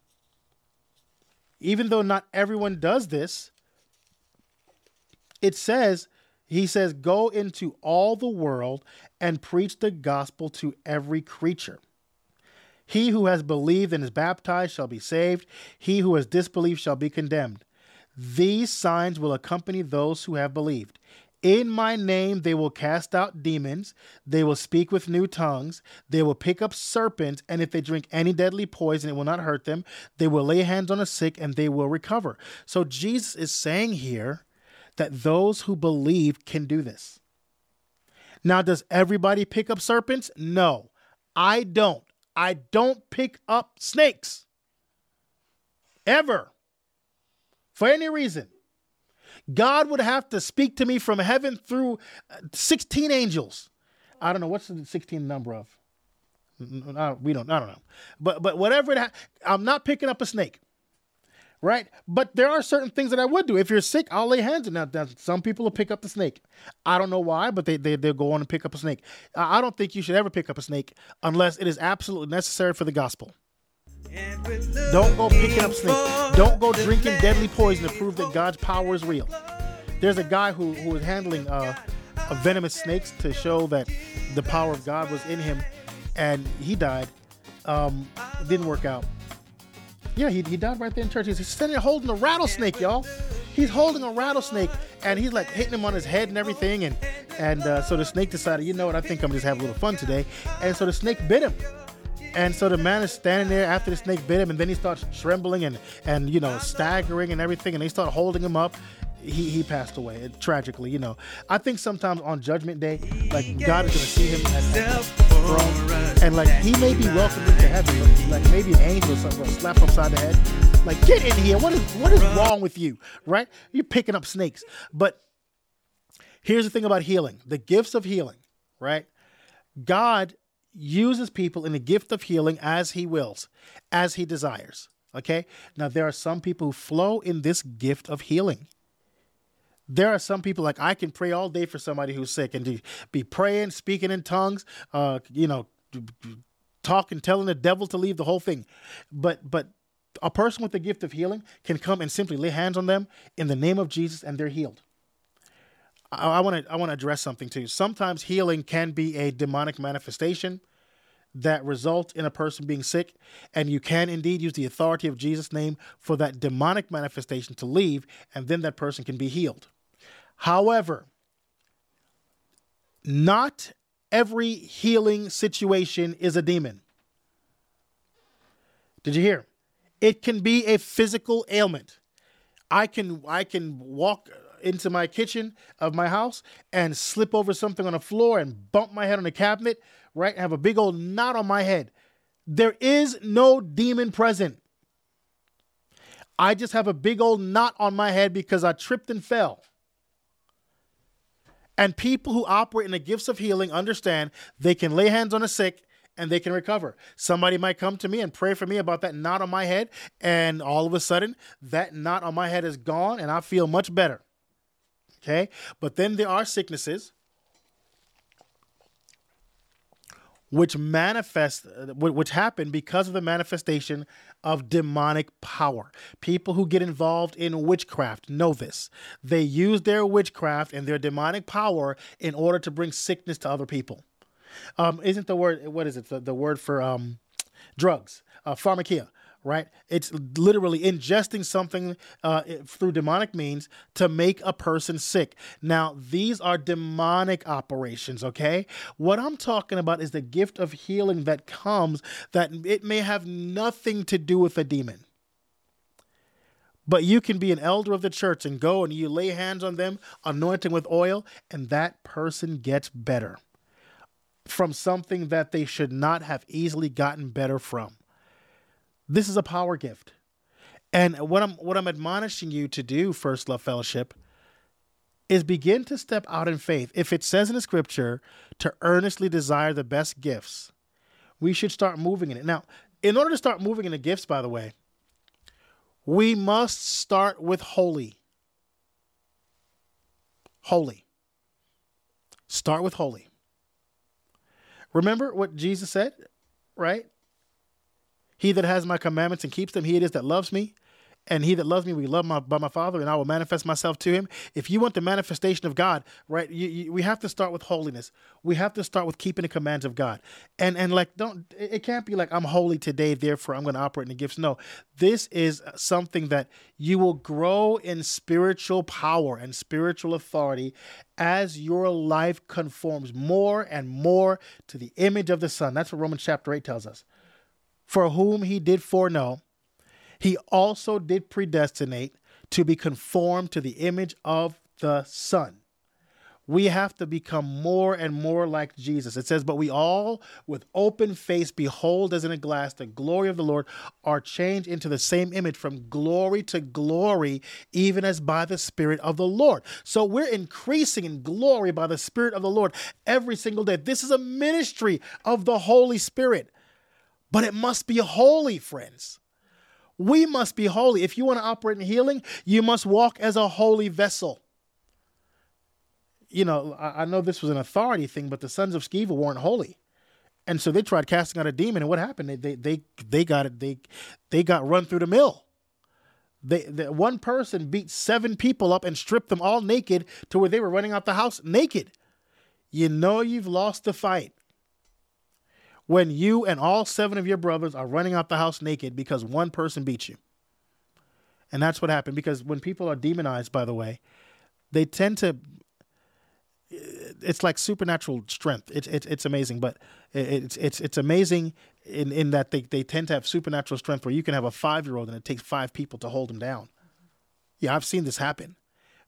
even though not everyone does this, it says, he says, go into all the world and preach the gospel to every creature. He who has believed and is baptized shall be saved, he who has disbelieved shall be condemned. These signs will accompany those who have believed. In my name they will cast out demons, they will speak with new tongues, they will pick up serpents, and if they drink any deadly poison, it will not hurt them. They will lay hands on the sick and they will recover. So Jesus is saying here that those who believe can do this. Now, does everybody pick up serpents? No, I don't. I don't pick up snakes ever for any reason. God would have to speak to me from heaven through uh, 16 angels. I don't know what's the 16 number of. We don't. I don't know. But but whatever it. Ha- I'm not picking up a snake right? But there are certain things that I would do. If you're sick, I'll lay hands on that. Some people will pick up the snake. I don't know why, but they, they, they'll go on and pick up a snake. I don't think you should ever pick up a snake unless it is absolutely necessary for the gospel. Don't go picking up snake. Don't go drinking deadly poison to prove that God's power is real. There's a guy who, who was handling uh, venomous snakes to show that the power of God was in him, and he died. Um, didn't work out. Yeah, he, he died right there in church. He's there holding a rattlesnake, y'all. He's holding a rattlesnake, and he's like hitting him on his head and everything. And and uh, so the snake decided, you know what? I think I'm just having a little fun today. And so the snake bit him. And so the man is standing there after the snake bit him, and then he starts trembling and and you know staggering and everything, and they start holding him up. He, he passed away it, tragically, you know. I think sometimes on Judgment Day, like God is gonna see him at, at throne, and like he may be welcomed into heaven, but like maybe an angel or something will slap him upside the head, like get in here. What is what is wrong with you, right? You're picking up snakes. But here's the thing about healing: the gifts of healing, right? God uses people in the gift of healing as he wills, as he desires. Okay? Now, there are some people who flow in this gift of healing. There are some people like I can pray all day for somebody who's sick and be praying, speaking in tongues, uh, you know, talking, telling the devil to leave the whole thing. But but a person with the gift of healing can come and simply lay hands on them in the name of Jesus and they're healed. I want to I want to address something too. Sometimes healing can be a demonic manifestation that result in a person being sick, and you can indeed use the authority of Jesus' name for that demonic manifestation to leave, and then that person can be healed. However, not every healing situation is a demon. Did you hear? It can be a physical ailment. I can I can walk into my kitchen of my house and slip over something on the floor and bump my head on the cabinet, right? Have a big old knot on my head. There is no demon present. I just have a big old knot on my head because I tripped and fell. And people who operate in the gifts of healing understand they can lay hands on a sick and they can recover. Somebody might come to me and pray for me about that knot on my head, and all of a sudden, that knot on my head is gone, and I feel much better. Okay? But then there are sicknesses which manifest which happen because of the manifestation of demonic power. People who get involved in witchcraft know this. They use their witchcraft and their demonic power in order to bring sickness to other people. Um, isn't the word what is it? The, the word for um, drugs, uh, pharmakeia right? It's literally ingesting something uh, through demonic means to make a person sick. Now, these are demonic operations, okay? What I'm talking about is the gift of healing that comes that it may have nothing to do with a demon. But you can be an elder of the church and go and you lay hands on them, anointing with oil, and that person gets better from something that they should not have easily gotten better from. This is a power gift. And what I'm what I'm admonishing you to do, First Love Fellowship, is begin to step out in faith. If it says in the scripture to earnestly desire the best gifts, we should start moving in it. Now, in order to start moving in the gifts, by the way, we must start with holy. Holy. Start with holy. Remember what Jesus said, right? He that has my commandments and keeps them, he it is that loves me. and he that loves me will love my, by my Father, and I will manifest myself to him. If you want the manifestation of God, right, you, you, we have to start with holiness. We have to start with keeping the commands of God. And and like, don't it can't be like I'm holy today, therefore I'm going to operate in the gifts. No, this is something that you will grow in spiritual power and spiritual authority as your life conforms more and more to the image of the Son. That's what Romans chapter eight tells us. For whom he did foreknow he also did predestinate to be conformed to the image of the Son. We have to become more and more like Jesus. It says, But we all, with open face, behold as in a glass the glory of the Lord, are changed into the same image from glory to glory, even as by the Spirit of the Lord. So we're increasing in glory by the Spirit of the Lord every single day. This is a ministry of the Holy Spirit, but it must be holy, friends. We must be holy. If you want to operate in healing, you must walk as a holy vessel. You know, I, know this was an authority thing, but the sons of Sceva weren't holy. And so they tried casting out a demon, and what happened? They they they, they got it. They they got run through the mill. They, the, one person beat seven people up and stripped them all naked to where they were running out the house naked. You know you've lost the fight when you and all seven of your brothers are running out the house naked because one person beat you. And that's what happened because when people are demonized, by the way, they tend to. It's like supernatural strength. It's it's, it's amazing, but it's it's it's amazing in, in that they, they tend to have supernatural strength where you can have a five year old and it takes five people to hold him down. Yeah, I've seen this happen,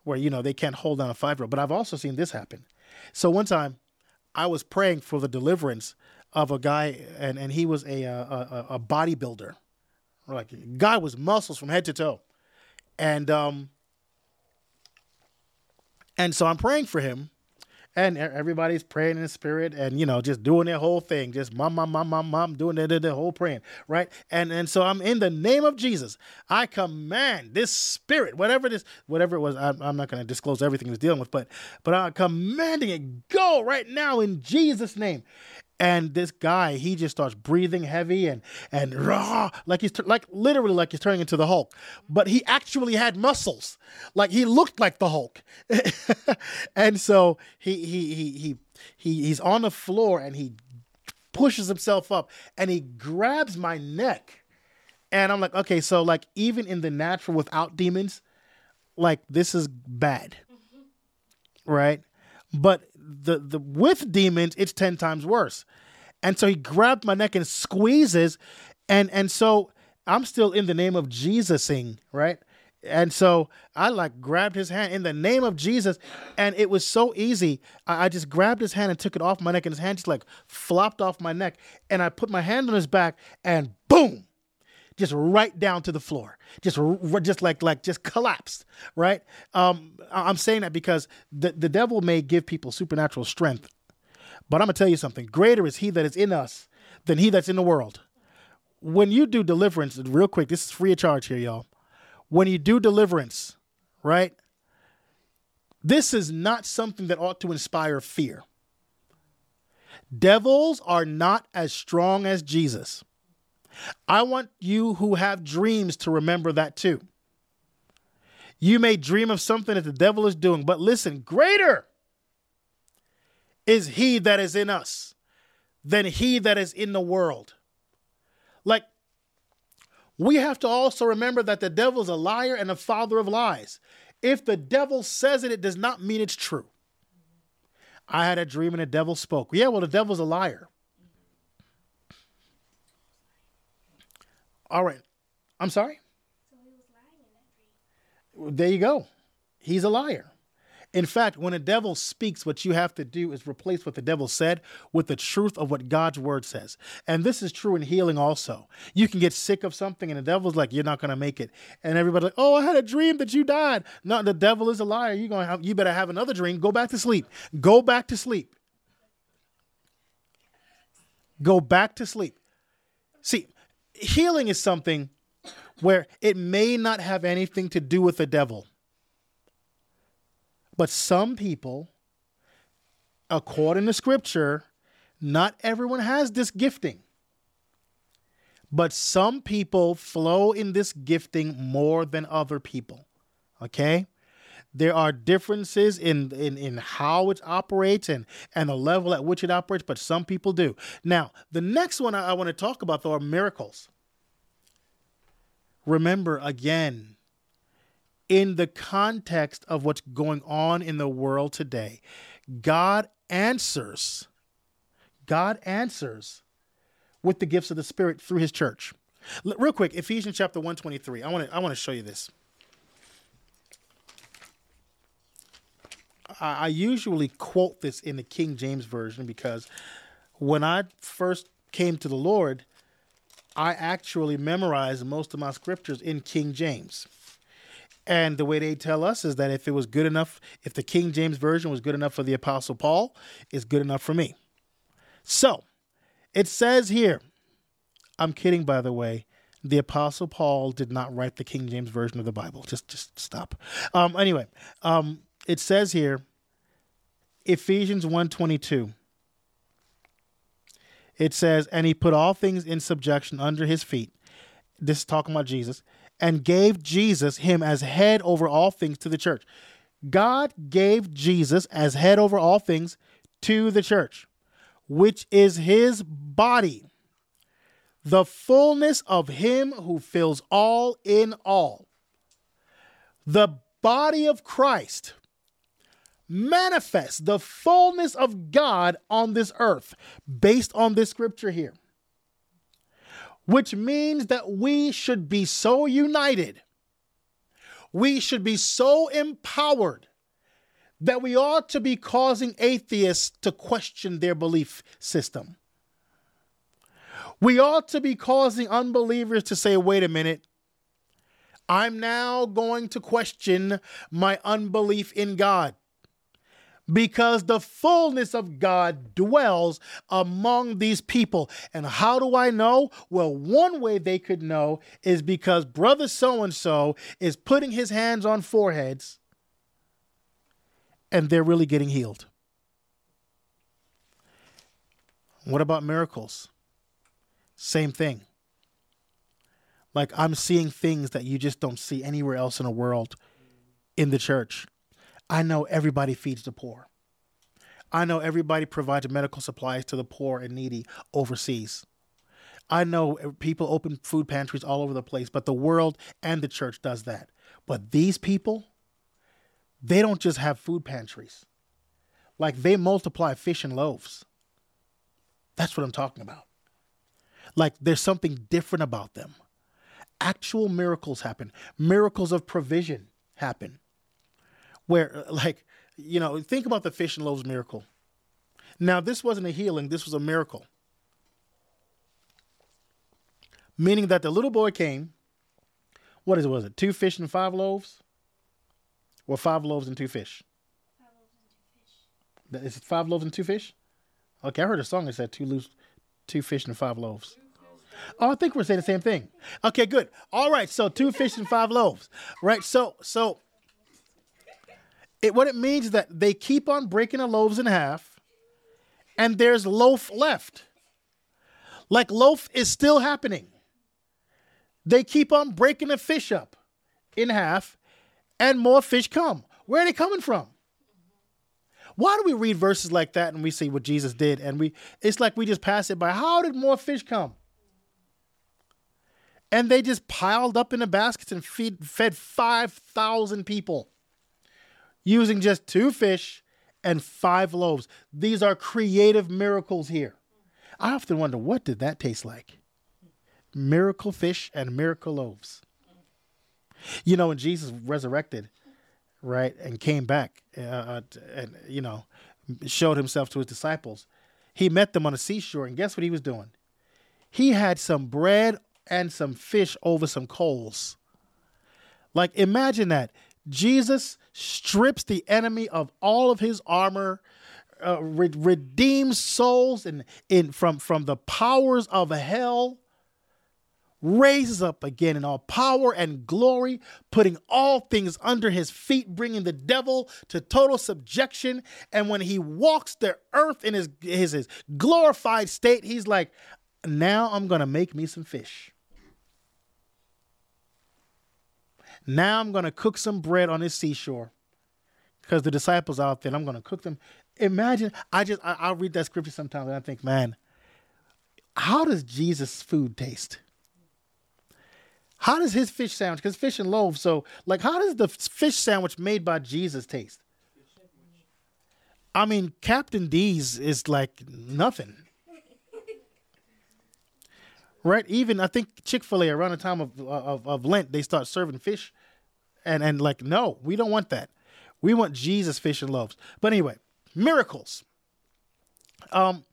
where you know they can't hold down a five year old. But I've also seen this happen. So one time, I was praying for the deliverance of a guy, and, and he was a, a, a bodybuilder. Like, guy was muscles from head to toe. And, um, and so I'm praying for him, and everybody's praying in the spirit and you know just doing their whole thing. Just mom mom mom mom mom doing the, the, the whole praying right? And and so i'm in the name of jesus. I command this spirit whatever this whatever it was i'm, I'm not going to disclose everything he was dealing with but but i'm commanding it go right now in jesus name and this guy he just starts breathing heavy and and raw like he's like literally like he's turning into the hulk. But he actually had muscles. Like he looked like the hulk. And so he he he he, he he's on the floor and he pushes himself up and he grabs my neck. And i'm like okay so like even in the natural without demons like this is bad. Mm-hmm. right? But the the with demons, it's ten times worse. And so he grabbed my neck and squeezes, and and so I'm still in the name of Jesusing, right? And so I like grabbed his hand in the name of Jesus, and it was so easy. I, I, just grabbed his hand and took it off my neck, and his hand just like flopped off my neck. And I put my hand on his back, and boom, just right down to the floor, just just like like just collapsed. Right? Um, I'm saying that because the the devil may give people supernatural strength, but I'm gonna tell you something. Greater is he that is in us than he that's in the world. When you do deliverance, real quick, this is free of charge here, y'all. When you do deliverance, right? This is not something that ought to inspire fear. Devils are not as strong as Jesus. I want you who have dreams to remember that too. You may dream of something that the devil is doing, but listen, greater is he that is in us than he that is in the world. Like, we have to also remember that the devil is a liar and a father of lies. If the devil says it, it does not mean it's true. I had a dream and the devil spoke. Yeah, well, the devil's a liar. All right. I'm sorry? So there you go. He's a liar. In fact, when a devil speaks, what you have to do is replace what the devil said with the truth of what God's word says. And this is true in healing also. You can get sick of something and the devil's like, you're not going to make it. And everybody's like, oh, I had a dream that you died. No, the devil is a liar. You're going to have, you better have another dream. Go back to sleep. Go back to sleep. Go back to sleep. See, healing is something where it may not have anything to do with the devil. But some people, according to scripture, not everyone has this gifting. But some people flow in this gifting more than other people. Okay? There are differences in, in, in how it operates and, and the level at which it operates, but some people do. Now, the next one I, I want to talk about, though, are miracles. Remember, again, in the context of what's going on in the world today, God answers. God answers with the gifts of the Spirit through his church. Real quick, Ephesians chapter 123. I want to I want to show you this. I, usually quote this in the King James version because when I first came to the Lord, I actually memorized most of my scriptures in King James. And the way they tell us is that if it was good enough, if the King James Version was good enough for the Apostle Paul, it's good enough for me. So it says here, I'm kidding, by the way. The Apostle Paul did not write the King James Version of the Bible. Just, just stop. Um, anyway, um, it says here, Ephesians 1.22. It says, and he put all things in subjection under his feet. This is talking about Jesus and gave Jesus him as head over all things to the church. God gave Jesus as head over all things to the church, which is his body, the fullness of him who fills all in all. The body of Christ manifests the fullness of God on this earth based on this scripture here which means that we should be so united, we should be so empowered that we ought to be causing atheists to question their belief system. We ought to be causing unbelievers to say, wait a minute, I'm now going to question my unbelief in God because the fullness of God dwells among these people. And how do I know? Well, one way they could know is because brother so and so is putting his hands on foreheads and they're really getting healed. What about miracles? Same thing. Like I'm seeing things that you just don't see anywhere else in the world in the church. I know everybody feeds the poor. I know everybody provides medical supplies to the poor and needy overseas. I know people open food pantries all over the place, but the world and the church does that. But these people, they don't just have food pantries. Like they multiply fish and loaves. That's what I'm talking about. Like there's something different about them. Actual miracles happen, miracles of provision happen where uh, like you know think about the fish and loaves miracle now this wasn't a healing this was a miracle meaning that the little boy came what is it was it two fish and five loaves or five loaves and two fish is it five loaves and two fish okay i heard a song that said two loaves two fish and five loaves Oh, I think we're saying the same thing. Okay, good. All right, so two fish and five loaves. Right. So so it, what it means is that they keep on breaking the loaves in half and there's loaf left. Like loaf is still happening. They keep on breaking the fish up in half and more fish come. Where are they coming from? Why do we read verses like that and we see what Jesus did and we it's like we just pass it by. How did more fish come? And they just piled up in the baskets and feed, fed 5,000 people using just two fish and five loaves. These are creative miracles here. I often wonder what did that taste like? Miracle fish and miracle loaves. You know, when Jesus resurrected, right, and came back uh, uh and, you know, showed himself to his disciples, he met them on the seashore, and guess what he was doing? He had some bread and some fish over some coals. Like, imagine that. Jesus strips the enemy of all of his armor, uh, re- redeems souls in, in, from, from the powers of hell, raises up again in all power and glory, putting all things under his feet, bringing the devil to total subjection. And when he walks the earth in his, his, his glorified state, he's like, now I'm going to make me some fish. Now I'm going to cook some bread on this seashore because the disciples out there, I'm going to cook them. Imagine, I just, I, I'll read that scripture sometimes and I think, man, how does Jesus' food taste? How does his fish sandwich, because fish and loaves, so like, how does the fish sandwich made by Jesus taste? I mean, Captain D's is like nothing. Right? Even I think Chick Fil A around the time of, of of Lent, they start serving fish, and and like no, we don't want that. We want Jesus fish and loaves. But anyway, miracles. Um,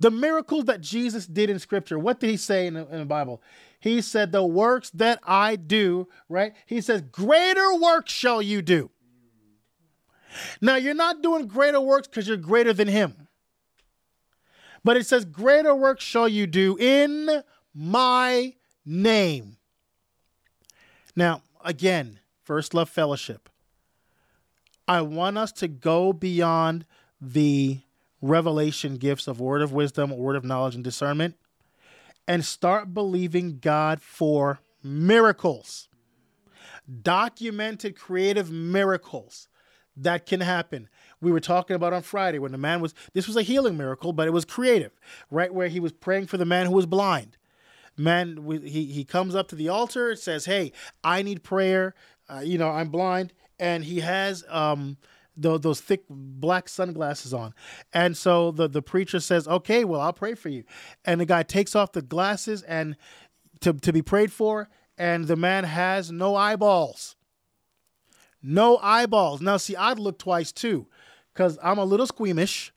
the miracles that Jesus did in Scripture. What did he say in the, in the Bible? He said, "The works that I do." Right? He says, "Greater works shall you do." Now you're not doing greater works because you're greater than Him. But it says, Greater works shall you do in my name. Now, again, First Love Fellowship. I want us to go beyond the revelation gifts of word of wisdom, word of knowledge, and discernment and start believing God for miracles. Documented creative miracles that can happen we were talking about on Friday when the man was, this was a healing miracle, but it was creative, right? Where he was praying for the man who was blind. Man, he, he comes up to the altar, says, Hey, I need prayer. Uh, you know, I'm blind. And he has, um, the, those thick black sunglasses on. And so the, the preacher says, Okay, well, I'll pray for you. And the guy takes off the glasses and to, to be prayed for, and the man has no eyeballs. No eyeballs. Now, see, I'd look twice too because I'm a little squeamish.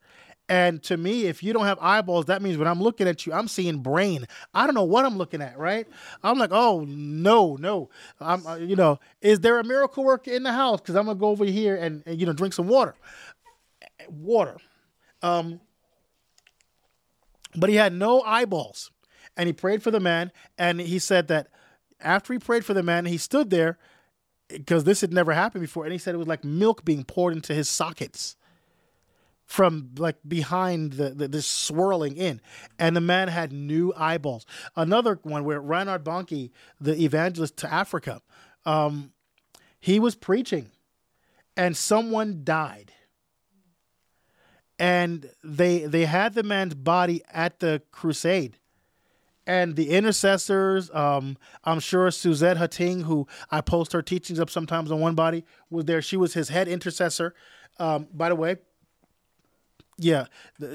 And to me, if you don't have eyeballs, that means when I'm looking at you, I'm seeing brain. I don't know what I'm looking at, right? I'm like, oh no, no. I'm, uh, you know, is there a miracle worker in the house? Because I'm gonna go over here and, and, you know drink some water. Water. Um, but he had no eyeballs, and he prayed for the man, and he said that after he prayed for the man, he stood there because this had never happened before, and he said it was like milk being poured into his sockets from like behind the, the, this swirling in. And the man had new eyeballs. Another one where reinhard bonnke the evangelist to africa um, he was preaching and someone died. And they they had the man's body at the crusade. And the intercessors um, i'm sure Suzette Hattingh who i post her teachings up sometimes on one body was there. She was his head intercessor. Um, by the way yeah,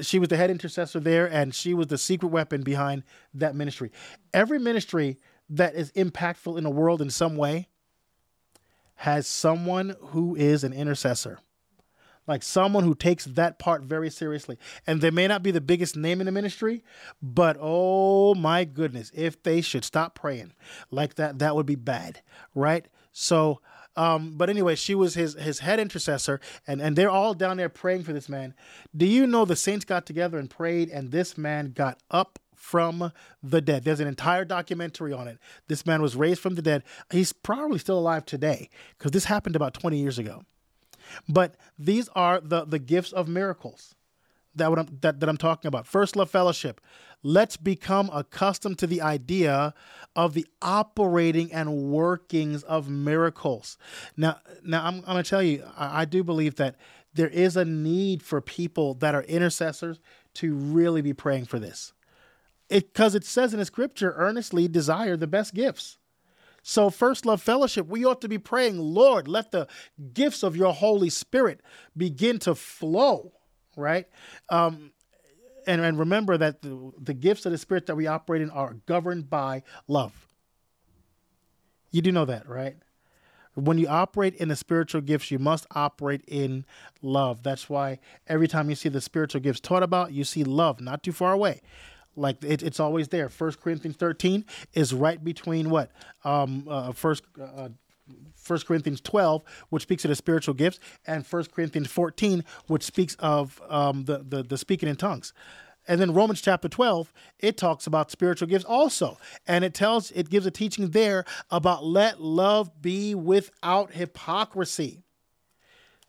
she was the head intercessor there, and she was the secret weapon behind that ministry. Every ministry that is impactful in the world in some way has someone who is an intercessor, like someone who takes that part very seriously. And they may not be the biggest name in the ministry, but oh my goodness, if they should stop praying like that, that would be bad, right? So, um, but anyway, she was his his head intercessor, and and they're all down there praying for this man. Do you know the saints got together and prayed, and this man got up from the dead. There's an entire documentary on it. This man was raised from the dead. He's probably still alive today because this happened about 20 years ago. But these are the the gifts of miracles that what I'm, that, that I'm talking about. First love fellowship. Let's become accustomed to the idea of the operating and workings of miracles. Now, now I'm, I'm going to tell you, I, I do believe that there is a need for people that are intercessors to really be praying for this. It because it says in the scripture, earnestly desire the best gifts. So, First Love Fellowship, we ought to be praying, Lord, let the gifts of your Holy Spirit begin to flow right? Um, and, and remember that the, the gifts of the Spirit that we operate in are governed by love. You do know that, right? When you operate in the spiritual gifts, you must operate in love. That's why every time you see the spiritual gifts taught about, you see love not too far away. Like it, it's always there. First Corinthians 13 is right between what? Um, uh, First uh, 1 Corinthians 12, which speaks of the spiritual gifts, and 1 Corinthians 14, which speaks of um, the, the, the speaking in tongues. And then Romans chapter 12, it talks about spiritual gifts also. And it tells, it gives a teaching there about let love be without hypocrisy.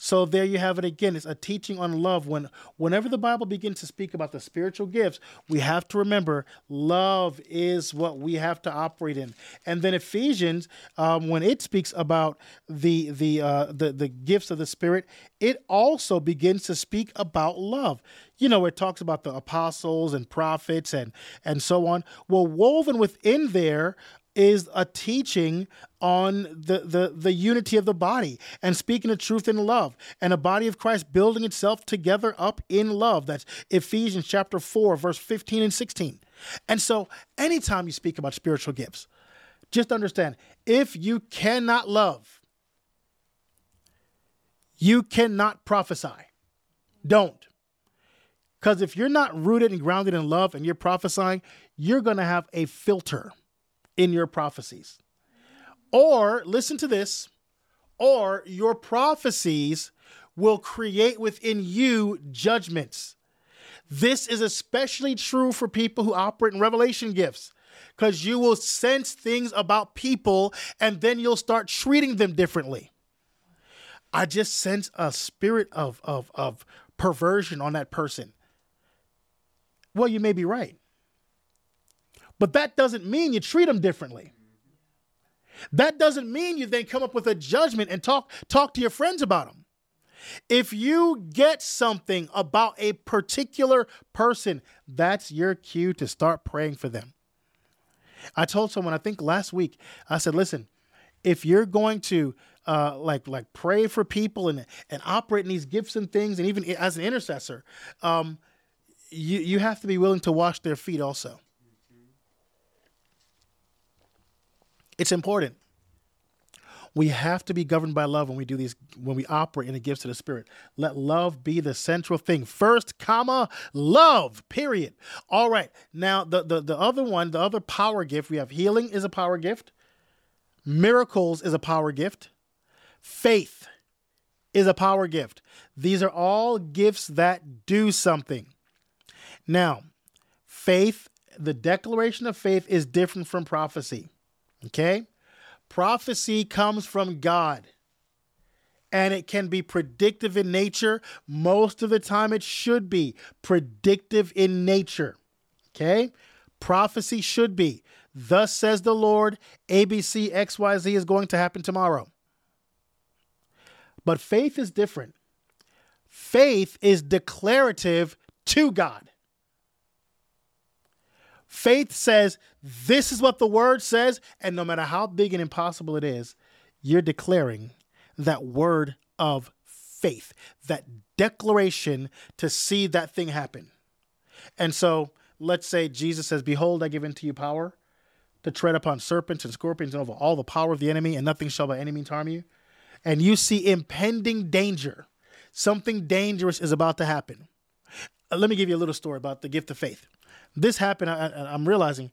So there you have it again. It's a teaching on love. When whenever the Bible begins to speak about the spiritual gifts, we have to remember love is what we have to operate in. And then Ephesians, um, when it speaks about the the uh, the the gifts of the Spirit, it also begins to speak about love. You know, it talks about the apostles and prophets and and so on. Well, woven within there is a teaching on the, the, the unity of the body and speaking the truth in love and a body of Christ building itself together up in love. That's Ephesians chapter 4, verse 15 and 16. And so, anytime you speak about spiritual gifts, just understand if you cannot love, you cannot prophesy. Don't. Because if you're not rooted and grounded in love and you're prophesying, you're going to have a filter in your prophecies. Or, listen to this, or your prophecies will create within you judgments. This is especially true for people who operate in revelation gifts because you will sense things about people and then you'll start treating them differently. I just sense a spirit of, of, of perversion on that person. Well, you may be right. But that doesn't mean you treat them differently. That doesn't mean you then come up with a judgment and talk talk to your friends about them. If you get something about a particular person, that's your cue to start praying for them. I told someone, I think last week, I said, listen, if you're going to uh, like like pray for people and and operate in these gifts and things, and even as an intercessor, um, you you have to be willing to wash their feet also. It's important. We have to be governed by love when we do these, when we operate in the gifts of the Spirit. Let love be the central thing. First, comma, love, period. All right. Now, the, the, the other one, the other power gift, we have healing is a power gift, miracles is a power gift, faith is a power gift. These are all gifts that do something. Now, faith, the declaration of faith is different from prophecy. Okay? Prophecy comes from God and it can be predictive in nature. Most of the time, it should be predictive in nature. Okay? Prophecy should be, Thus says the Lord, ABC, XYZ is going to happen tomorrow. But faith is different. Faith is declarative to God. Faith says, This is what the word says. And no matter how big and impossible it is, you're declaring that word of faith, that declaration to see that thing happen. And so let's say Jesus says, Behold, I give unto you power to tread upon serpents and scorpions and over all the power of the enemy, and nothing shall by any means harm you. And you see impending danger. Something dangerous is about to happen. Uh, let me give you a little story about the gift of faith this happened. I, am realizing,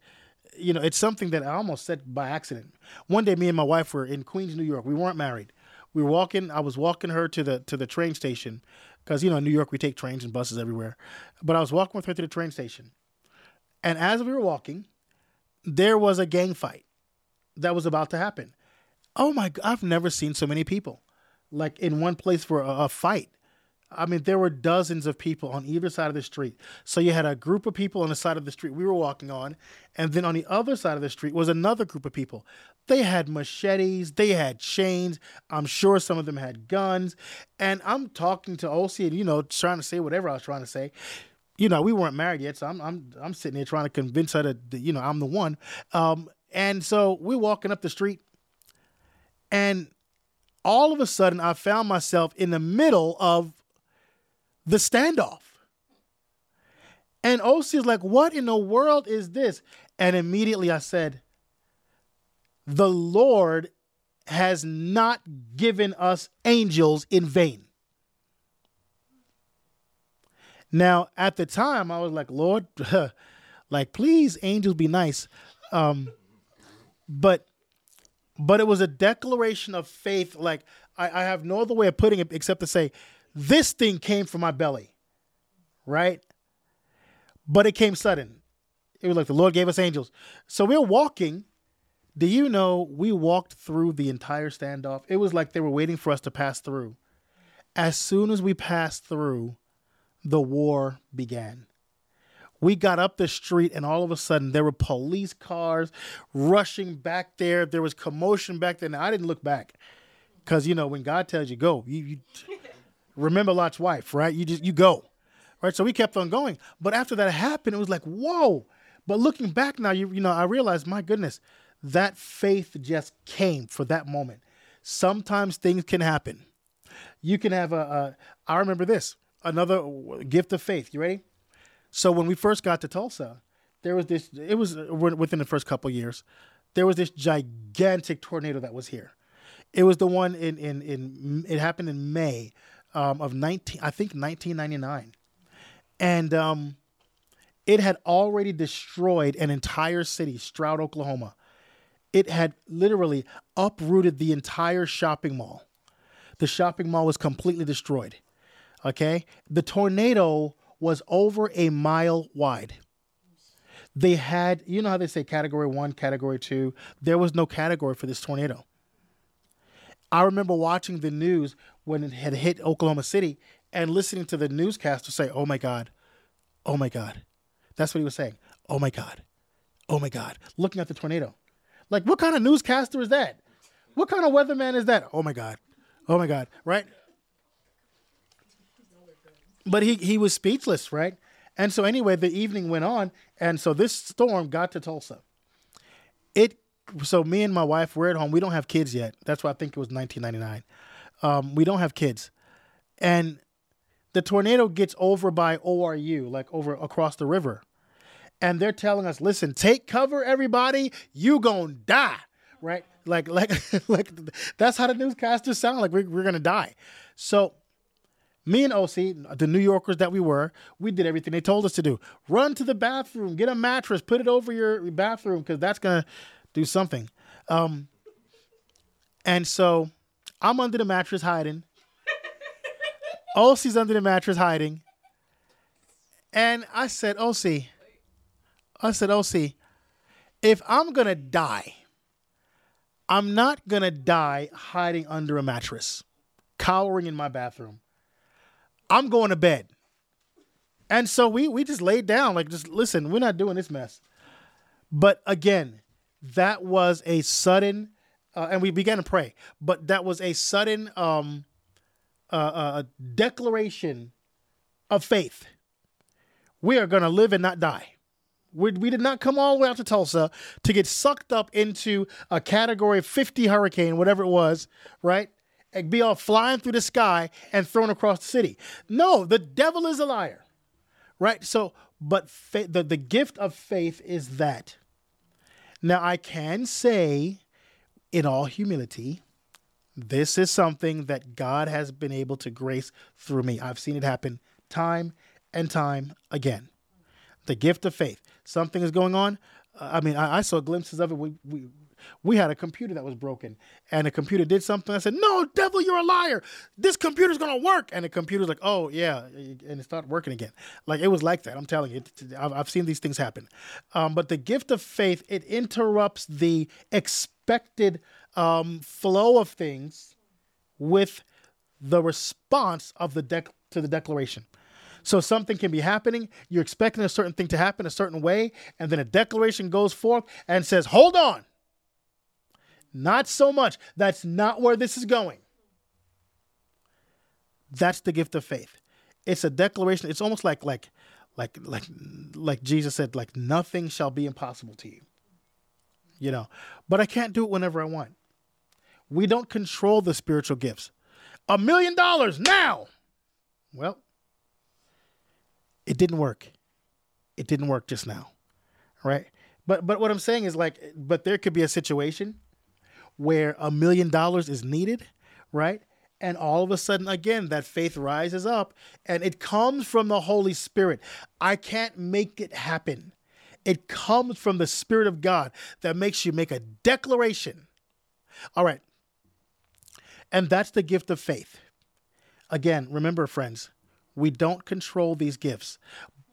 you know, it's something that I almost said by accident. One day, me and my wife were in Queens, New York. We weren't married. We were walking. I was walking her to the to the train station because you know in New York we take trains and buses everywhere. But I was walking with her to the train station, and as we were walking, there was a gang fight that was about to happen. Oh my! God, I've never seen so many people like in one place for a, a fight. I mean, there were dozens of people on either side of the street. So you had a group of people on the side of the street we were walking on, and then on the other side of the street was another group of people. They had machetes, they had chains. I'm sure some of them had guns. And I'm talking to Osi and, you know, trying to say whatever I was trying to say. You know, we weren't married yet, so I'm I'm I'm sitting here trying to convince her that, you know, I'm the one. Um, and so we're walking up the street, and all of a sudden I found myself in the middle of the standoff. And OC is like, What in the world is this? And immediately I said, The Lord has not given us angels in vain. Now, at the time, I was like, Lord, like, please, angels be nice. Um, but but it was a declaration of faith. Like, I, I have no other way of putting it except to say, this thing came from my belly, right? But it came sudden. It was like the Lord gave us angels. So we we're walking. Do you know we walked through the entire standoff? It was like they were waiting for us to pass through. As soon as we passed through, the war began. We got up the street, and all of a sudden, there were police cars rushing back there. There was commotion back there. And I didn't look back because, you know, when God tells you go, you, you remember Lot's wife, right? You just, you go, right? So we kept on going. But after that happened, it was like, whoa. But looking back now, you, you know, I realized, my goodness, that faith just came for that moment. Sometimes things can happen. You can have a, a I remember this, another gift of faith. You ready? So when we first got to Tulsa, there was this. It was within the first couple years. There was this gigantic tornado that was here. It was the one in in in. It happened in May um, of nineteen. I think nineteen ninety nine, and um, it had already destroyed an entire city, Stroud, Oklahoma. It had literally uprooted the entire shopping mall. The shopping mall was completely destroyed. Okay, the tornado was over a mile wide. They had, you know how they say category one, category two? There was no category for this tornado. I remember watching the news when it had hit Oklahoma City and listening to the newscaster say, Oh my God, oh my God. That's what he was saying. Oh my God, oh my God. Looking at the tornado. Like, what kind of newscaster is that? What kind of weatherman is that? Oh my God, oh my God, right? but he he was speechless, right? And so anyway, the evening went on, and so this storm got to Tulsa. It so me and my wife we're at home. We don't have kids yet. That's why I think it was 1999. Um, we don't have kids, and the tornado gets over by ORU, like over across the river, and they're telling us, "Listen, take cover, everybody. You gonna die." Right? Like, like, like. That's how the newscasters sound. Like we're, we're gonna die. So me and OC, the New Yorkers that we were, we did everything they told us to do. Run to the bathroom, get a mattress, put it over your bathroom because that's gonna do something. Um, and so I'm under the mattress hiding. OC's under the mattress hiding. And I said, OC, I said, OC, if I'm gonna die, I'm not gonna die hiding under a mattress, cowering in my bathroom. I'm going to bed. And so we we just laid down, like just listen, we're not doing this mess. But again, that was a sudden, uh, and we began to pray. But that was a sudden um, uh, uh, declaration of faith. We are going to live and not die. We, we did not come all the way out to Tulsa to get sucked up into a category 50 hurricane, whatever it was, right? and be all flying through the sky and thrown across the city. No, the devil is a liar. Right? So, but fa- the, the gift of faith is that. Now, I can say in all humility, this is something that God has been able to grace through me. I've seen it happen time and time again. The gift of faith. Something is going on. Uh, I mean, I, I saw glimpses of it. We, we we had a computer that was broken and the computer did something. I said, No, devil, you're a liar. This computer's to work. And the computer's like, Oh, yeah. And it started working again. Like it was like that. I'm telling you, I've seen these things happen. Um, but the gift of faith, it interrupts the expected um, flow of things with the response of the dec- to the declaration. So something can be happening, you're expecting a certain thing to happen a certain way, and then a declaration goes forth and says, "Hold on. Not so much. That's not where this is going. That's the gift of faith. It's a declaration. It's almost like like like like like Jesus said like nothing shall be impossible to you. You know, but I can't do it whenever I want. We don't control the spiritual gifts. A million dollars now. Well, it didn't work. It didn't work just now. Right? But but what I'm saying is like but there could be a situation where a million dollars is needed, right? And all of a sudden, again, that faith rises up and it comes from the Holy Spirit. I can't make it happen. It comes from the Spirit of God that makes you make a declaration. All right. And that's the gift of faith. Again, remember, friends, we don't control these gifts.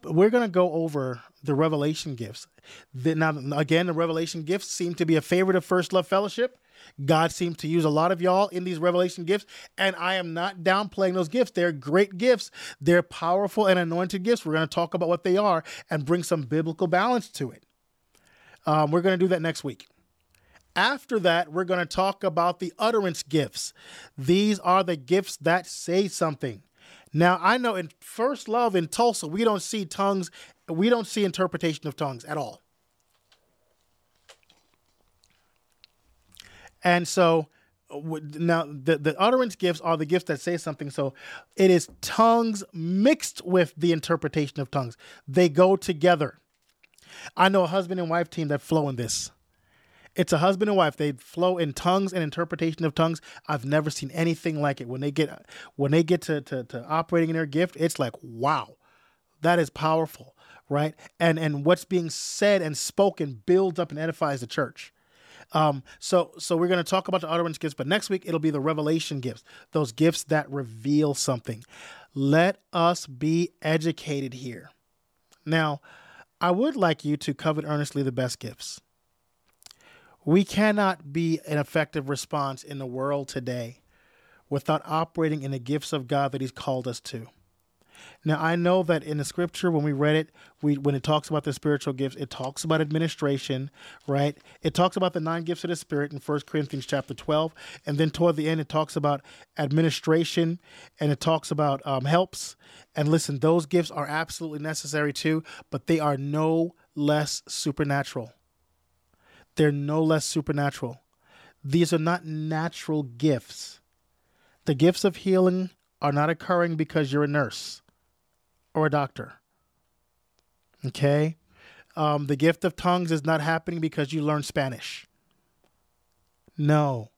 we're going to go over the revelation gifts. Now, again, the revelation gifts seem to be a favorite of First Love Fellowship. God seems to use a lot of y'all in these revelation gifts, and I am not downplaying those gifts. They're great gifts, they're powerful and anointed gifts. We're going to talk about what they are and bring some biblical balance to it. Um, we're going to do that next week. After that, we're going to talk about the utterance gifts. These are the gifts that say something. Now, I know in First Love in Tulsa, we don't see tongues, we don't see interpretation of tongues at all. And so uh, now the, the utterance gifts are the gifts that say something. So it is tongues mixed with the interpretation of tongues. They go together. I know a husband and wife team that flow in this. It's a husband and wife. They flow in tongues and interpretation of tongues. I've never seen anything like it. When they get when they get to, to, to operating in their gift, it's like, wow, that is powerful, right? And and what's being said and spoken builds up and edifies the church. Um, so so we're going to talk about the utterance gifts, but next week it'll be the revelation gifts, those gifts that reveal something. Let us be educated here. Now, I would like you to covet earnestly the best gifts. We cannot be an effective response in the world today without operating in the gifts of God that He's called us to. Now I know that in the scripture when we read it, we when it talks about the spiritual gifts, it talks about administration, right? It talks about the nine gifts of the spirit in 1 Corinthians chapter 12, and then toward the end it talks about administration and it talks about um, helps. And listen, those gifts are absolutely necessary too, but they are no less supernatural. They're no less supernatural. These are not natural gifts. The gifts of healing are not occurring because you're a nurse or a doctor. Okay? Um, the gift of tongues is not happening because you learn Spanish. No.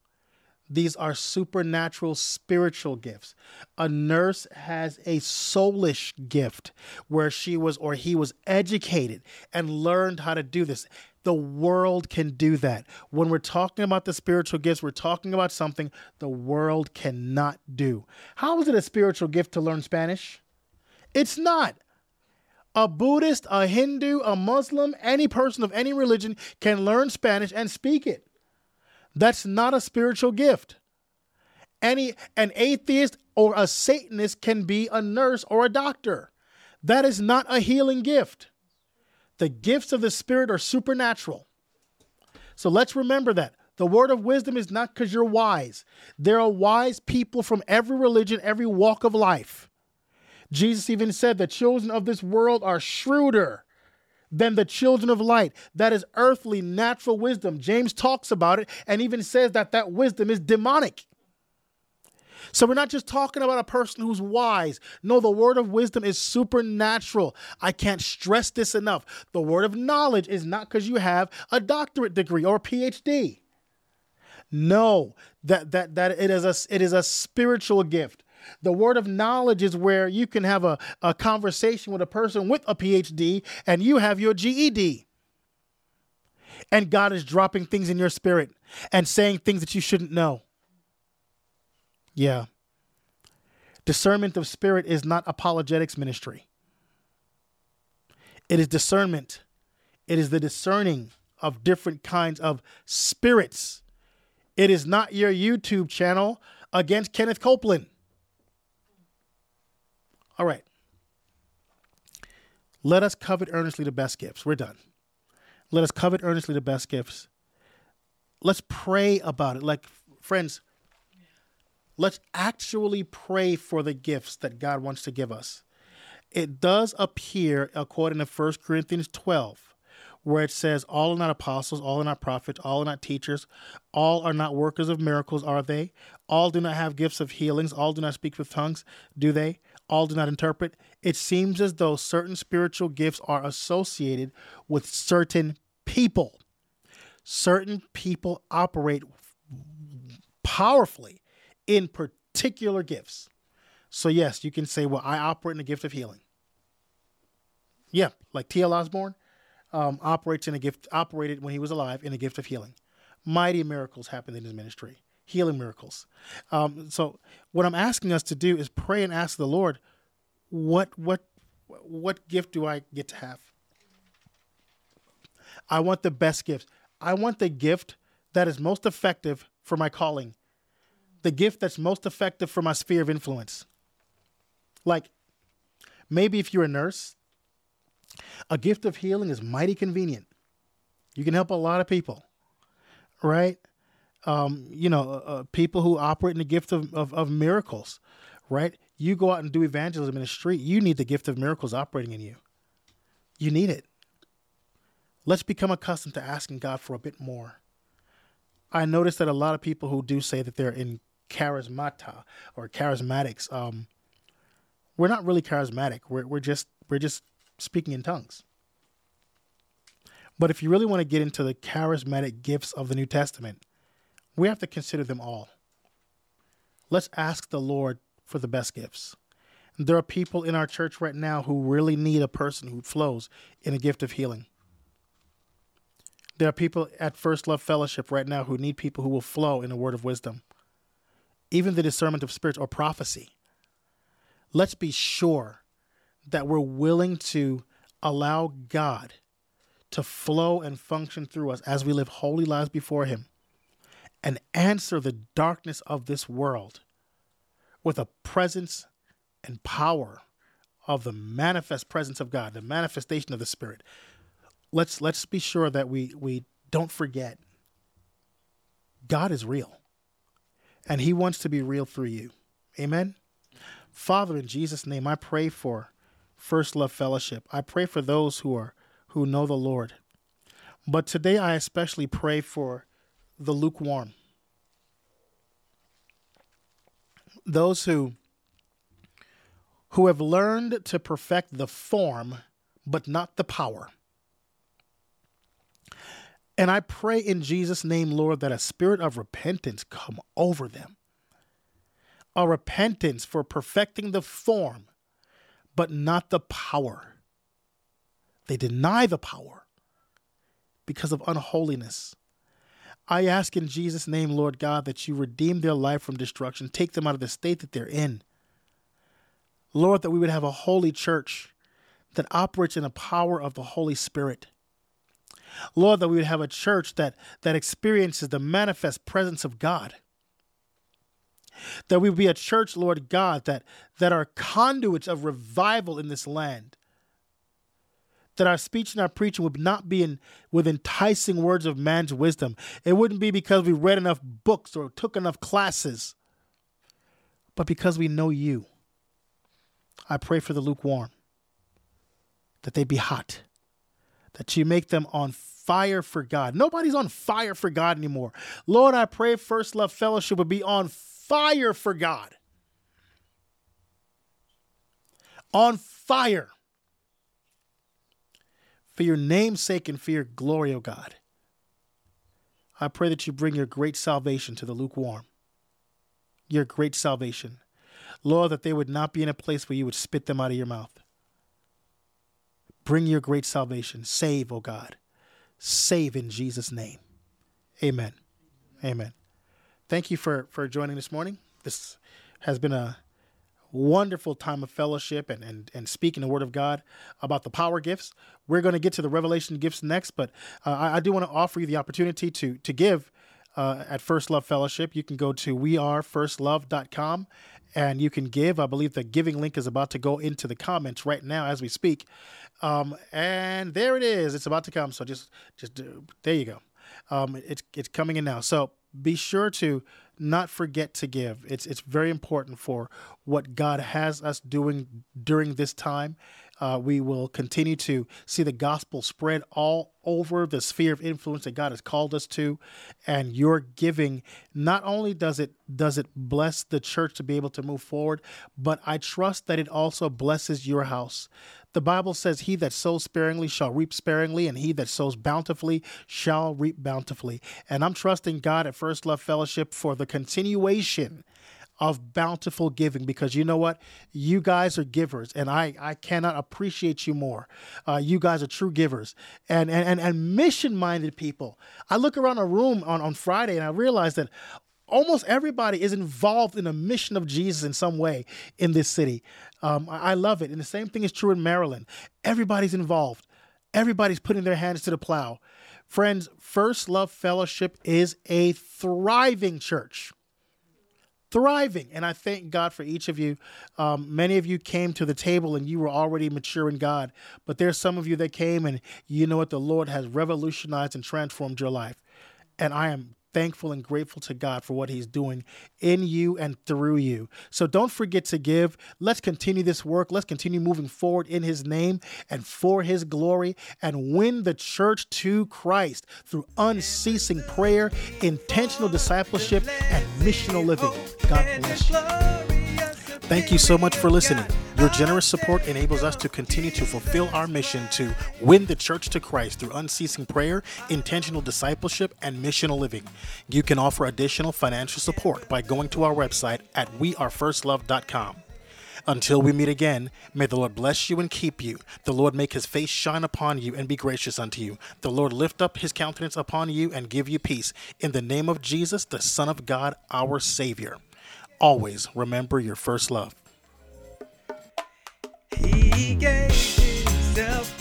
These are supernatural spiritual gifts. A nurse has a soulish gift where she was or he was educated and learned how to do this. The world can do that. When we're talking about the spiritual gifts, we're talking about something the world cannot do. How is it a spiritual gift to learn Spanish? It's not. A Buddhist, a Hindu, a Muslim, any person of any religion can learn Spanish and speak it. That's not a spiritual gift. Any an atheist or a satanist can be a nurse or a doctor. That is not a healing gift. The gifts of the Spirit are supernatural. So let's remember that. The word of wisdom is not because you're wise. There are wise people from every religion, every walk of life. Jesus even said the children of this world are shrewder than the children of light. That is earthly, natural wisdom. James talks about it and even says that that wisdom is demonic. So we're not just talking about a person who's wise. No, the word of wisdom is supernatural. I can't stress this enough. The word of knowledge is not because you have a doctorate degree or a PhD. No, that that that it is a it is a spiritual gift. The word of knowledge is where you can have a, a conversation with a person with a PhD and you have your GED. And God is dropping things in your spirit and saying things that you shouldn't know. Yeah. Discernment of spirit is not apologetics ministry. It is discernment. It is the discerning of different kinds of spirits. It is not your YouTube channel against Kenneth Copeland. All right. Let us covet earnestly the best gifts. We're done. Let us covet earnestly the best gifts. Let's pray about it. Like, friends, Let's actually pray for the gifts that God wants to give us. It does appear, according to 1 Corinthians 12, where it says, All are not apostles, all are not prophets, all are not teachers, all are not workers of miracles, are they? All do not have gifts of healings, all do not speak with tongues, do they? All do not interpret. It seems as though certain spiritual gifts are associated with certain people. Certain people operate powerfully in particular gifts. So, yes, you can say, well, I operate in the gift of healing. Yeah, like T.L. Osborn um, operates in a gift, operated when he was alive in a gift of healing. Mighty miracles happened in his ministry, healing miracles. Um, so, what I'm asking us to do is pray and ask the Lord, what, what, what gift do I get to have? I want the best gift. I want the gift that is most effective for my calling, the gift that's most effective for my sphere of influence. Like maybe if you're a nurse, a gift of healing is mighty convenient. You can help a lot of people, right? Um, you know, uh, uh people who operate in the gift of, of, of miracles, right? You go out and do evangelism in the street, you need the gift of miracles operating in you. You need it. Let's become accustomed to asking God for a bit more. I notice that a lot of people who do say that they're in charismata or charismatics, um, we're not really charismatic. We're we're just we're just speaking in tongues. But if you really want to get into the charismatic gifts of the New Testament, we have to consider them all. Let's ask the Lord for the best gifts. There are people in our church right now who really need a person who flows in a gift of healing. There are people at First Love Fellowship right now who need people who will flow in a word of wisdom, even the discernment of spirits or prophecy. Let's be sure that we're willing to allow God to flow and function through us as we live holy lives before Him and answer the darkness of this world with a presence and power of the manifest presence of God, the manifestation of the Spirit let's let's be sure that we we don't forget God is real. And he wants to be real through you. Amen. Father in Jesus name I pray for First Love Fellowship. I pray for those who are who know the Lord. But today I especially pray for the lukewarm. Those who who have learned to perfect the form but not the power. And I pray in Jesus' name, Lord, that a spirit of repentance come over them. A repentance for perfecting the form, but not the power. They deny the power because of unholiness. I ask in Jesus' name, Lord God, that you redeem their life from destruction, take them out of the state that they're in. Lord, that we would have a holy church that operates in the power of the Holy Spirit Lord, that we would have a church that, that experiences the manifest presence of God. That we would be a church, Lord God, that, that are conduits of revival in this land. That our speech and our preaching would not be in, with enticing words of man's wisdom. It wouldn't be because we read enough books or took enough classes, but because we know you. I pray for the lukewarm, that they be hot that you make them on fire for God. Nobody's on fire for God anymore. Lord, I pray First Love Fellowship would be on fire for God. On fire. For your name's sake and for your glory, O God. I pray that you bring your great salvation to the lukewarm. Your great salvation. Lord, that they would not be in a place where you would spit them out of your mouth. Bring your great salvation. Save, O God. Save in Jesus' name. Amen. Amen. Thank you for, for joining this morning. This has been a wonderful time of fellowship and, and, and speaking the word of God about the power gifts. We're going to get to the revelation gifts next, but uh, I, I, do want to offer you the opportunity to, to give uh, at First Love Fellowship. You can go to wearefirstlove.com and you can give. I believe the giving link is about to go into the comments right now as we speak. Um, and there it is. It's about to come. So just, just there you go. Um, it's it's coming in now. So be sure to not forget to give. It's it's very important for what God has us doing during this time. Uh, we will continue to see the gospel spread all over the sphere of influence that God has called us to, and your giving not only does it does it bless the church to be able to move forward, but I trust that it also blesses your house. The Bible says, He that sows sparingly shall reap sparingly, and he that sows bountifully shall reap bountifully. And I'm trusting God at First Love Fellowship for the continuation of bountiful giving because you know what? You guys are givers, and I, I cannot appreciate you more. Uh, you guys are true givers and, and, and, and mission minded people. I look around a room on, on Friday and I realize that almost everybody is involved in a mission of Jesus in some way in this city. Um, I, I love it. And the same thing is true in Maryland. Everybody's involved, everybody's putting their hands to the plow. Friends, First Love Fellowship is a thriving church. Thriving. And I thank God for each of you. Um, many of you came to the table and you were already mature in God, but there's some of you that came and you know what? The Lord has revolutionized and transformed your life. And I am thankful and grateful to God for what He's doing in you and through you. So don't forget to give. Let's continue this work. Let's continue moving forward in His name and for His glory and win the church to Christ through unceasing prayer, intentional discipleship, and missional living. God bless you. Thank you so much for listening. Your generous support enables us to continue to fulfill our mission to win the church to Christ through unceasing prayer, intentional discipleship, and missional living. You can offer additional financial support by going to our website at wearefirstlove.com. Until we meet again, may the Lord bless you and keep you. The Lord make his face shine upon you and be gracious unto you. The Lord lift up his countenance upon you and give you peace. In the name of Jesus, the Son of God, our Savior always remember your first love. He gave himself